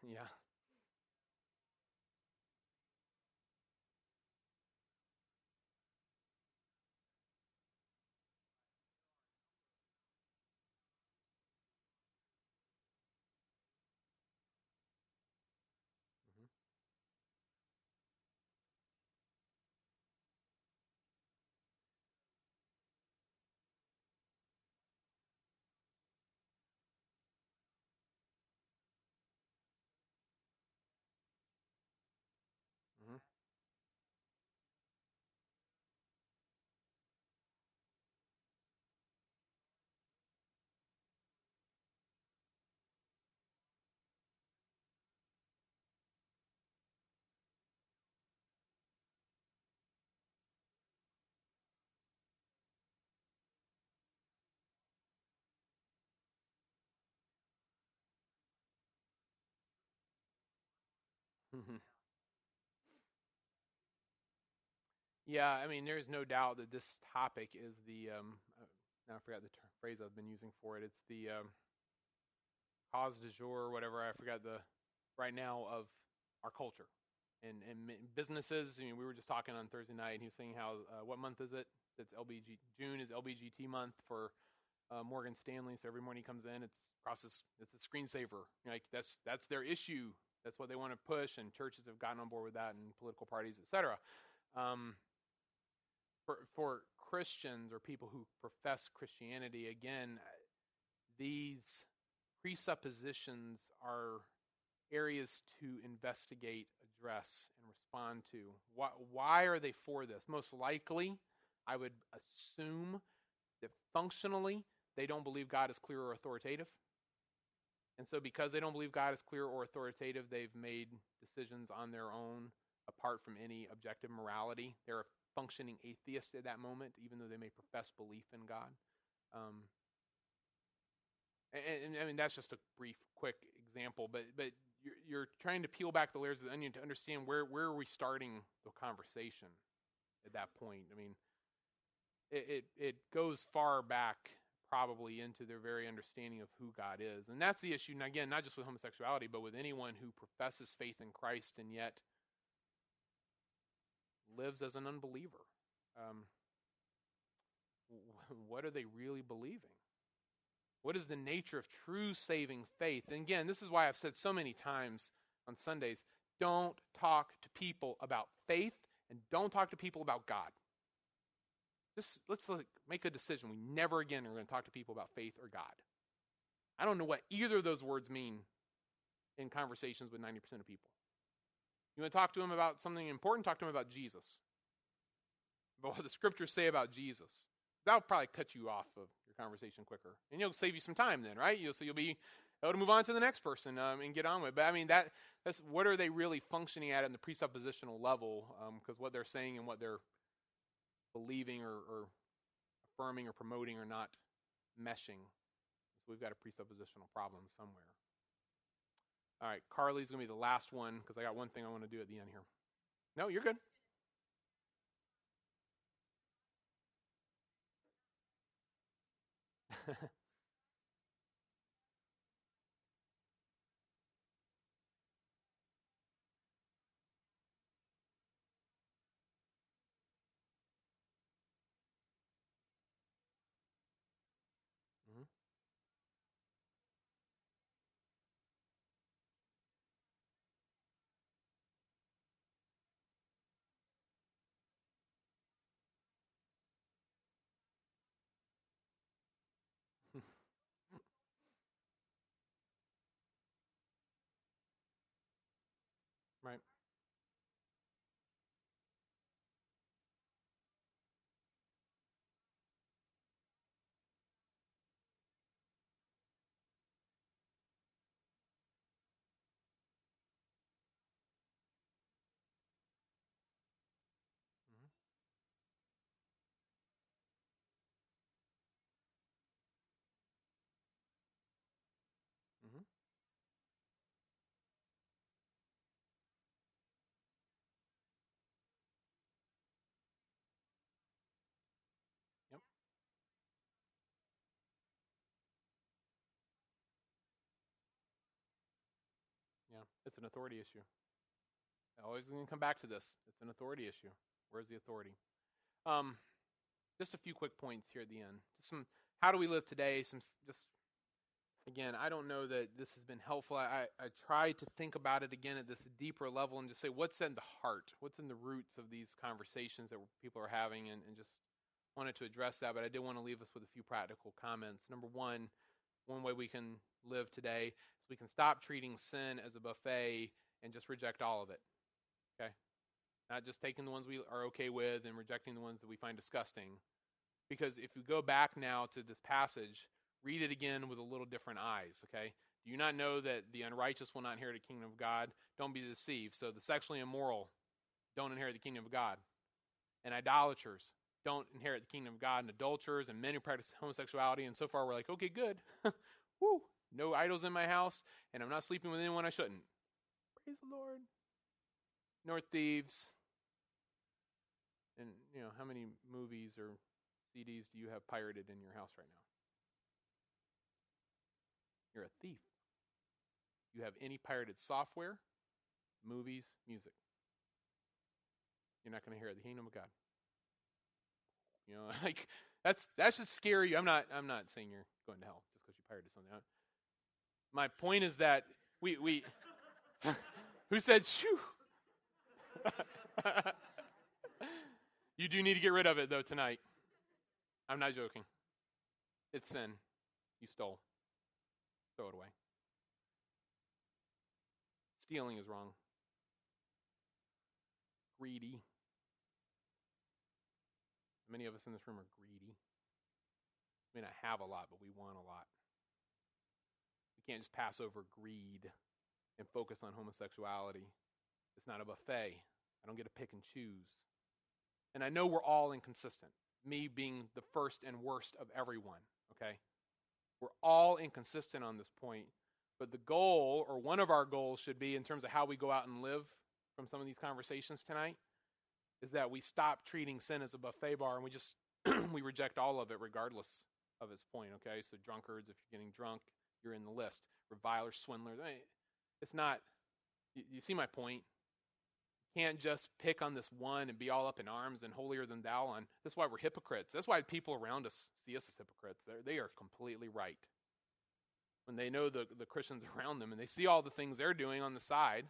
Yeah. Hmm Yeah, I mean, there's no doubt that this topic is the um, uh, now I forgot the phrase I've been using for it. It's the um, cause du jour, or whatever. I forgot the right now of our culture and and businesses. I mean, we were just talking on Thursday night, and he was saying how uh, what month is it? It's LBG June is LBGT month for uh, Morgan Stanley. So every morning he comes in, it's process. It's a screensaver. Like that's that's their issue. That's what they want to push, and churches have gotten on board with that, and political parties, etc. Um, for for Christians or people who profess Christianity, again, these presuppositions are areas to investigate, address, and respond to. Why, why are they for this? Most likely, I would assume that functionally they don't believe God is clear or authoritative. And so, because they don't believe God is clear or authoritative, they've made decisions on their own apart from any objective morality. They're a functioning atheist at that moment, even though they may profess belief in God. Um, and, and, I mean, that's just a brief, quick example, but but you're, you're trying to peel back the layers of the onion to understand where where are we starting the conversation at that point. I mean, it, it, it goes far back probably into their very understanding of who God is. And that's the issue, and again, not just with homosexuality, but with anyone who professes faith in Christ and yet lives as an unbeliever. Um, what are they really believing? What is the nature of true saving faith? And again, this is why I've said so many times on Sundays don't talk to people about faith and don't talk to people about God. Let's make a decision. We never again are going to talk to people about faith or God. I don't know what either of those words mean in conversations with 90% of people. You want to talk to them about something important? Talk to them about Jesus. About what the scriptures say about Jesus. That'll probably cut you off of your conversation quicker. And you'll save you some time then, right? You'll, so you'll be able to move on to the next person um, and get on with it. But I mean, that, that's what are they really functioning at in the presuppositional level? Because um, what they're saying and what they're believing or, or affirming or promoting or not meshing. So we've got a presuppositional problem somewhere. All right, Carly's going to be the last one because I got one thing I want to do at the end here. No, you're good. Right. It's an authority issue. Always going to come back to this. It's an authority issue. Where's the authority? Um, just a few quick points here at the end. Just some. How do we live today? Some just again. I don't know that this has been helpful. I I try to think about it again at this deeper level and just say what's in the heart, what's in the roots of these conversations that people are having, and, and just wanted to address that. But I did want to leave us with a few practical comments. Number one, one way we can live today is we can stop treating sin as a buffet and just reject all of it. Okay? Not just taking the ones we are okay with and rejecting the ones that we find disgusting. Because if we go back now to this passage, read it again with a little different eyes, okay? Do you not know that the unrighteous will not inherit the kingdom of God? Don't be deceived. So the sexually immoral don't inherit the kingdom of God. And idolaters don't inherit the kingdom of God. And adulterers and men who practice homosexuality. And so far we're like, okay, good. Woo! No idols in my house, and I'm not sleeping with anyone I shouldn't. Praise the Lord. Nor thieves. And, you know, how many movies or CDs do you have pirated in your house right now? You're a thief. You have any pirated software, movies, music. You're not going to hear the kingdom of God. You know, like that's that should scare you. I'm not I'm not saying you're going to hell just because you pirated something out. My point is that we we who said shoo. you do need to get rid of it though tonight. I'm not joking. It's sin. You stole. Throw it away. Stealing is wrong. Greedy. Many of us in this room are greedy. We may not have a lot, but we want a lot. Can't just pass over greed and focus on homosexuality. It's not a buffet. I don't get to pick and choose. And I know we're all inconsistent, me being the first and worst of everyone, okay? We're all inconsistent on this point. But the goal, or one of our goals, should be in terms of how we go out and live from some of these conversations tonight, is that we stop treating sin as a buffet bar and we just we reject all of it regardless of its point. Okay, so drunkards, if you're getting drunk, you're in the list. Revilers, swindlers. It's not. You, you see my point. You can't just pick on this one and be all up in arms and holier than thou on. That's why we're hypocrites. That's why people around us see us as hypocrites. They're, they are completely right. When they know the, the Christians around them and they see all the things they're doing on the side,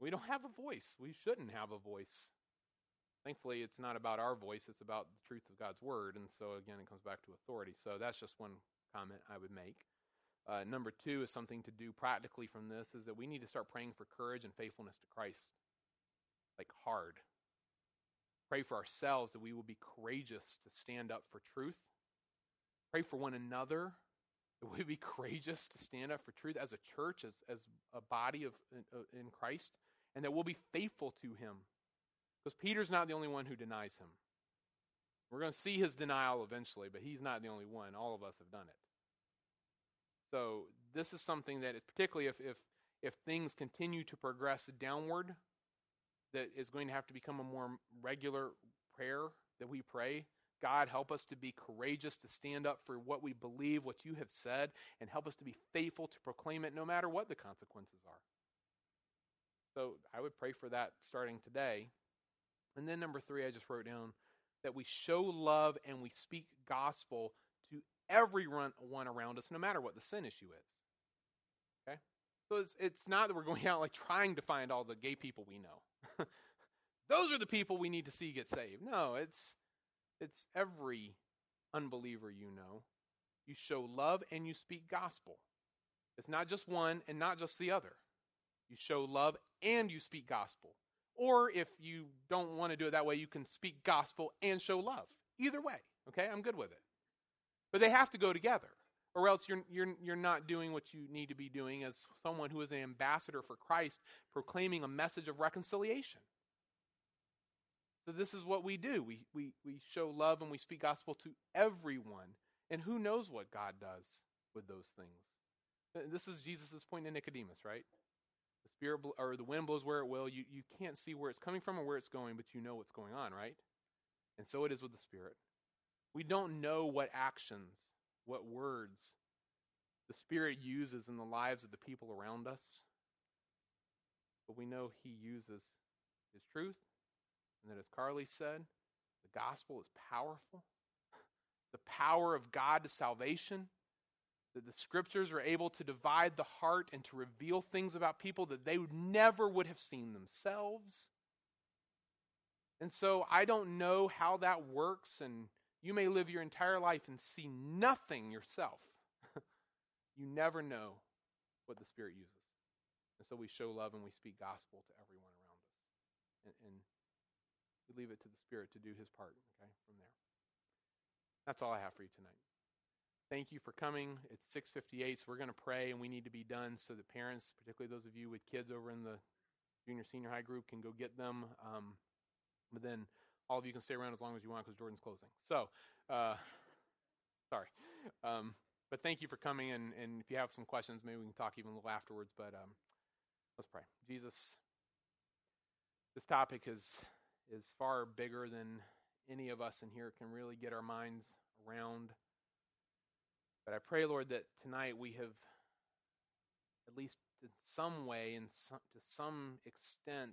we don't have a voice. We shouldn't have a voice. Thankfully, it's not about our voice, it's about the truth of God's word. And so, again, it comes back to authority. So, that's just one comment I would make. Uh, number two is something to do practically from this is that we need to start praying for courage and faithfulness to Christ. Like hard. Pray for ourselves that we will be courageous to stand up for truth. Pray for one another that we be courageous to stand up for truth as a church, as, as a body of in, in Christ, and that we'll be faithful to Him because Peter's not the only one who denies him. We're going to see his denial eventually, but he's not the only one. All of us have done it. So this is something that is particularly if, if, if things continue to progress downward, that is going to have to become a more regular prayer that we pray. God, help us to be courageous to stand up for what we believe, what you have said, and help us to be faithful to proclaim it no matter what the consequences are. So I would pray for that starting today. And then number three, I just wrote down that we show love and we speak gospel everyone around us, no matter what the sin issue is. Okay? So it's, it's not that we're going out like trying to find all the gay people we know. Those are the people we need to see get saved. No, it's it's every unbeliever you know. You show love and you speak gospel. It's not just one and not just the other. You show love and you speak gospel. Or if you don't want to do it that way, you can speak gospel and show love. Either way, okay? I'm good with it. But they have to go together, or else you're, you're, you're not doing what you need to be doing as someone who is an ambassador for Christ, proclaiming a message of reconciliation. So, this is what we do we, we, we show love and we speak gospel to everyone. And who knows what God does with those things? This is Jesus' point to Nicodemus, right? The spirit bl- or the wind blows where it will. You, you can't see where it's coming from or where it's going, but you know what's going on, right? And so it is with the Spirit. We don't know what actions, what words the Spirit uses in the lives of the people around us, but we know He uses His truth, and that, as Carly said, the gospel is powerful. The power of God to salvation that the scriptures are able to divide the heart and to reveal things about people that they never would have seen themselves. And so I don't know how that works, and you may live your entire life and see nothing yourself. you never know what the Spirit uses. And so we show love and we speak gospel to everyone around us. And, and we leave it to the Spirit to do his part, okay, from there. That's all I have for you tonight thank you for coming. It's 6:58, so we're going to pray, and we need to be done so that parents, particularly those of you with kids over in the junior senior high group, can go get them. Um, but then all of you can stay around as long as you want because Jordan's closing. So, uh, sorry. Um, but thank you for coming, and, and if you have some questions, maybe we can talk even a little afterwards. But um, let's pray. Jesus, this topic is is far bigger than any of us in here can really get our minds around. But I pray, Lord, that tonight we have, at least in some way, and to some extent,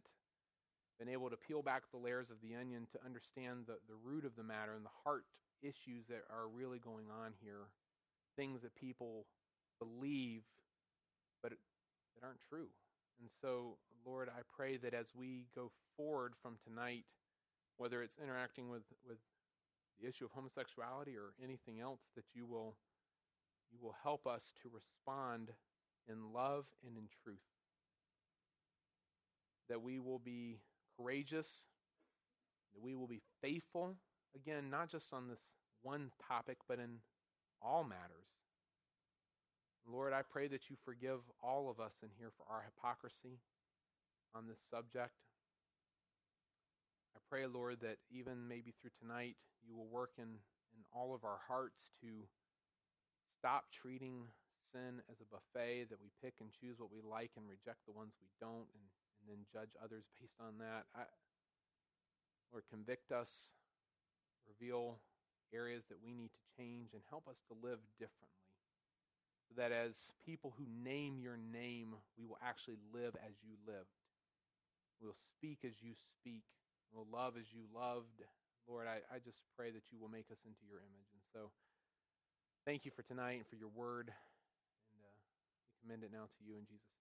been able to peel back the layers of the onion to understand the, the root of the matter and the heart issues that are really going on here. Things that people believe, but that aren't true. And so, Lord, I pray that as we go forward from tonight, whether it's interacting with, with the issue of homosexuality or anything else, that you will you will help us to respond in love and in truth. That we will be courageous, that we will be faithful, again, not just on this one topic, but in all matters. Lord, I pray that you forgive all of us in here for our hypocrisy on this subject. I pray, Lord, that even maybe through tonight, you will work in, in all of our hearts to stop treating sin as a buffet that we pick and choose what we like and reject the ones we don't and, and then judge others based on that. I, Lord, convict us, reveal areas that we need to change, and help us to live differently. So that as people who name your name, we will actually live as you lived. We'll speak as you speak. We'll love as you loved. Lord, I, I just pray that you will make us into your image. And so, Thank you for tonight and for your word. And uh, we commend it now to you in Jesus' name.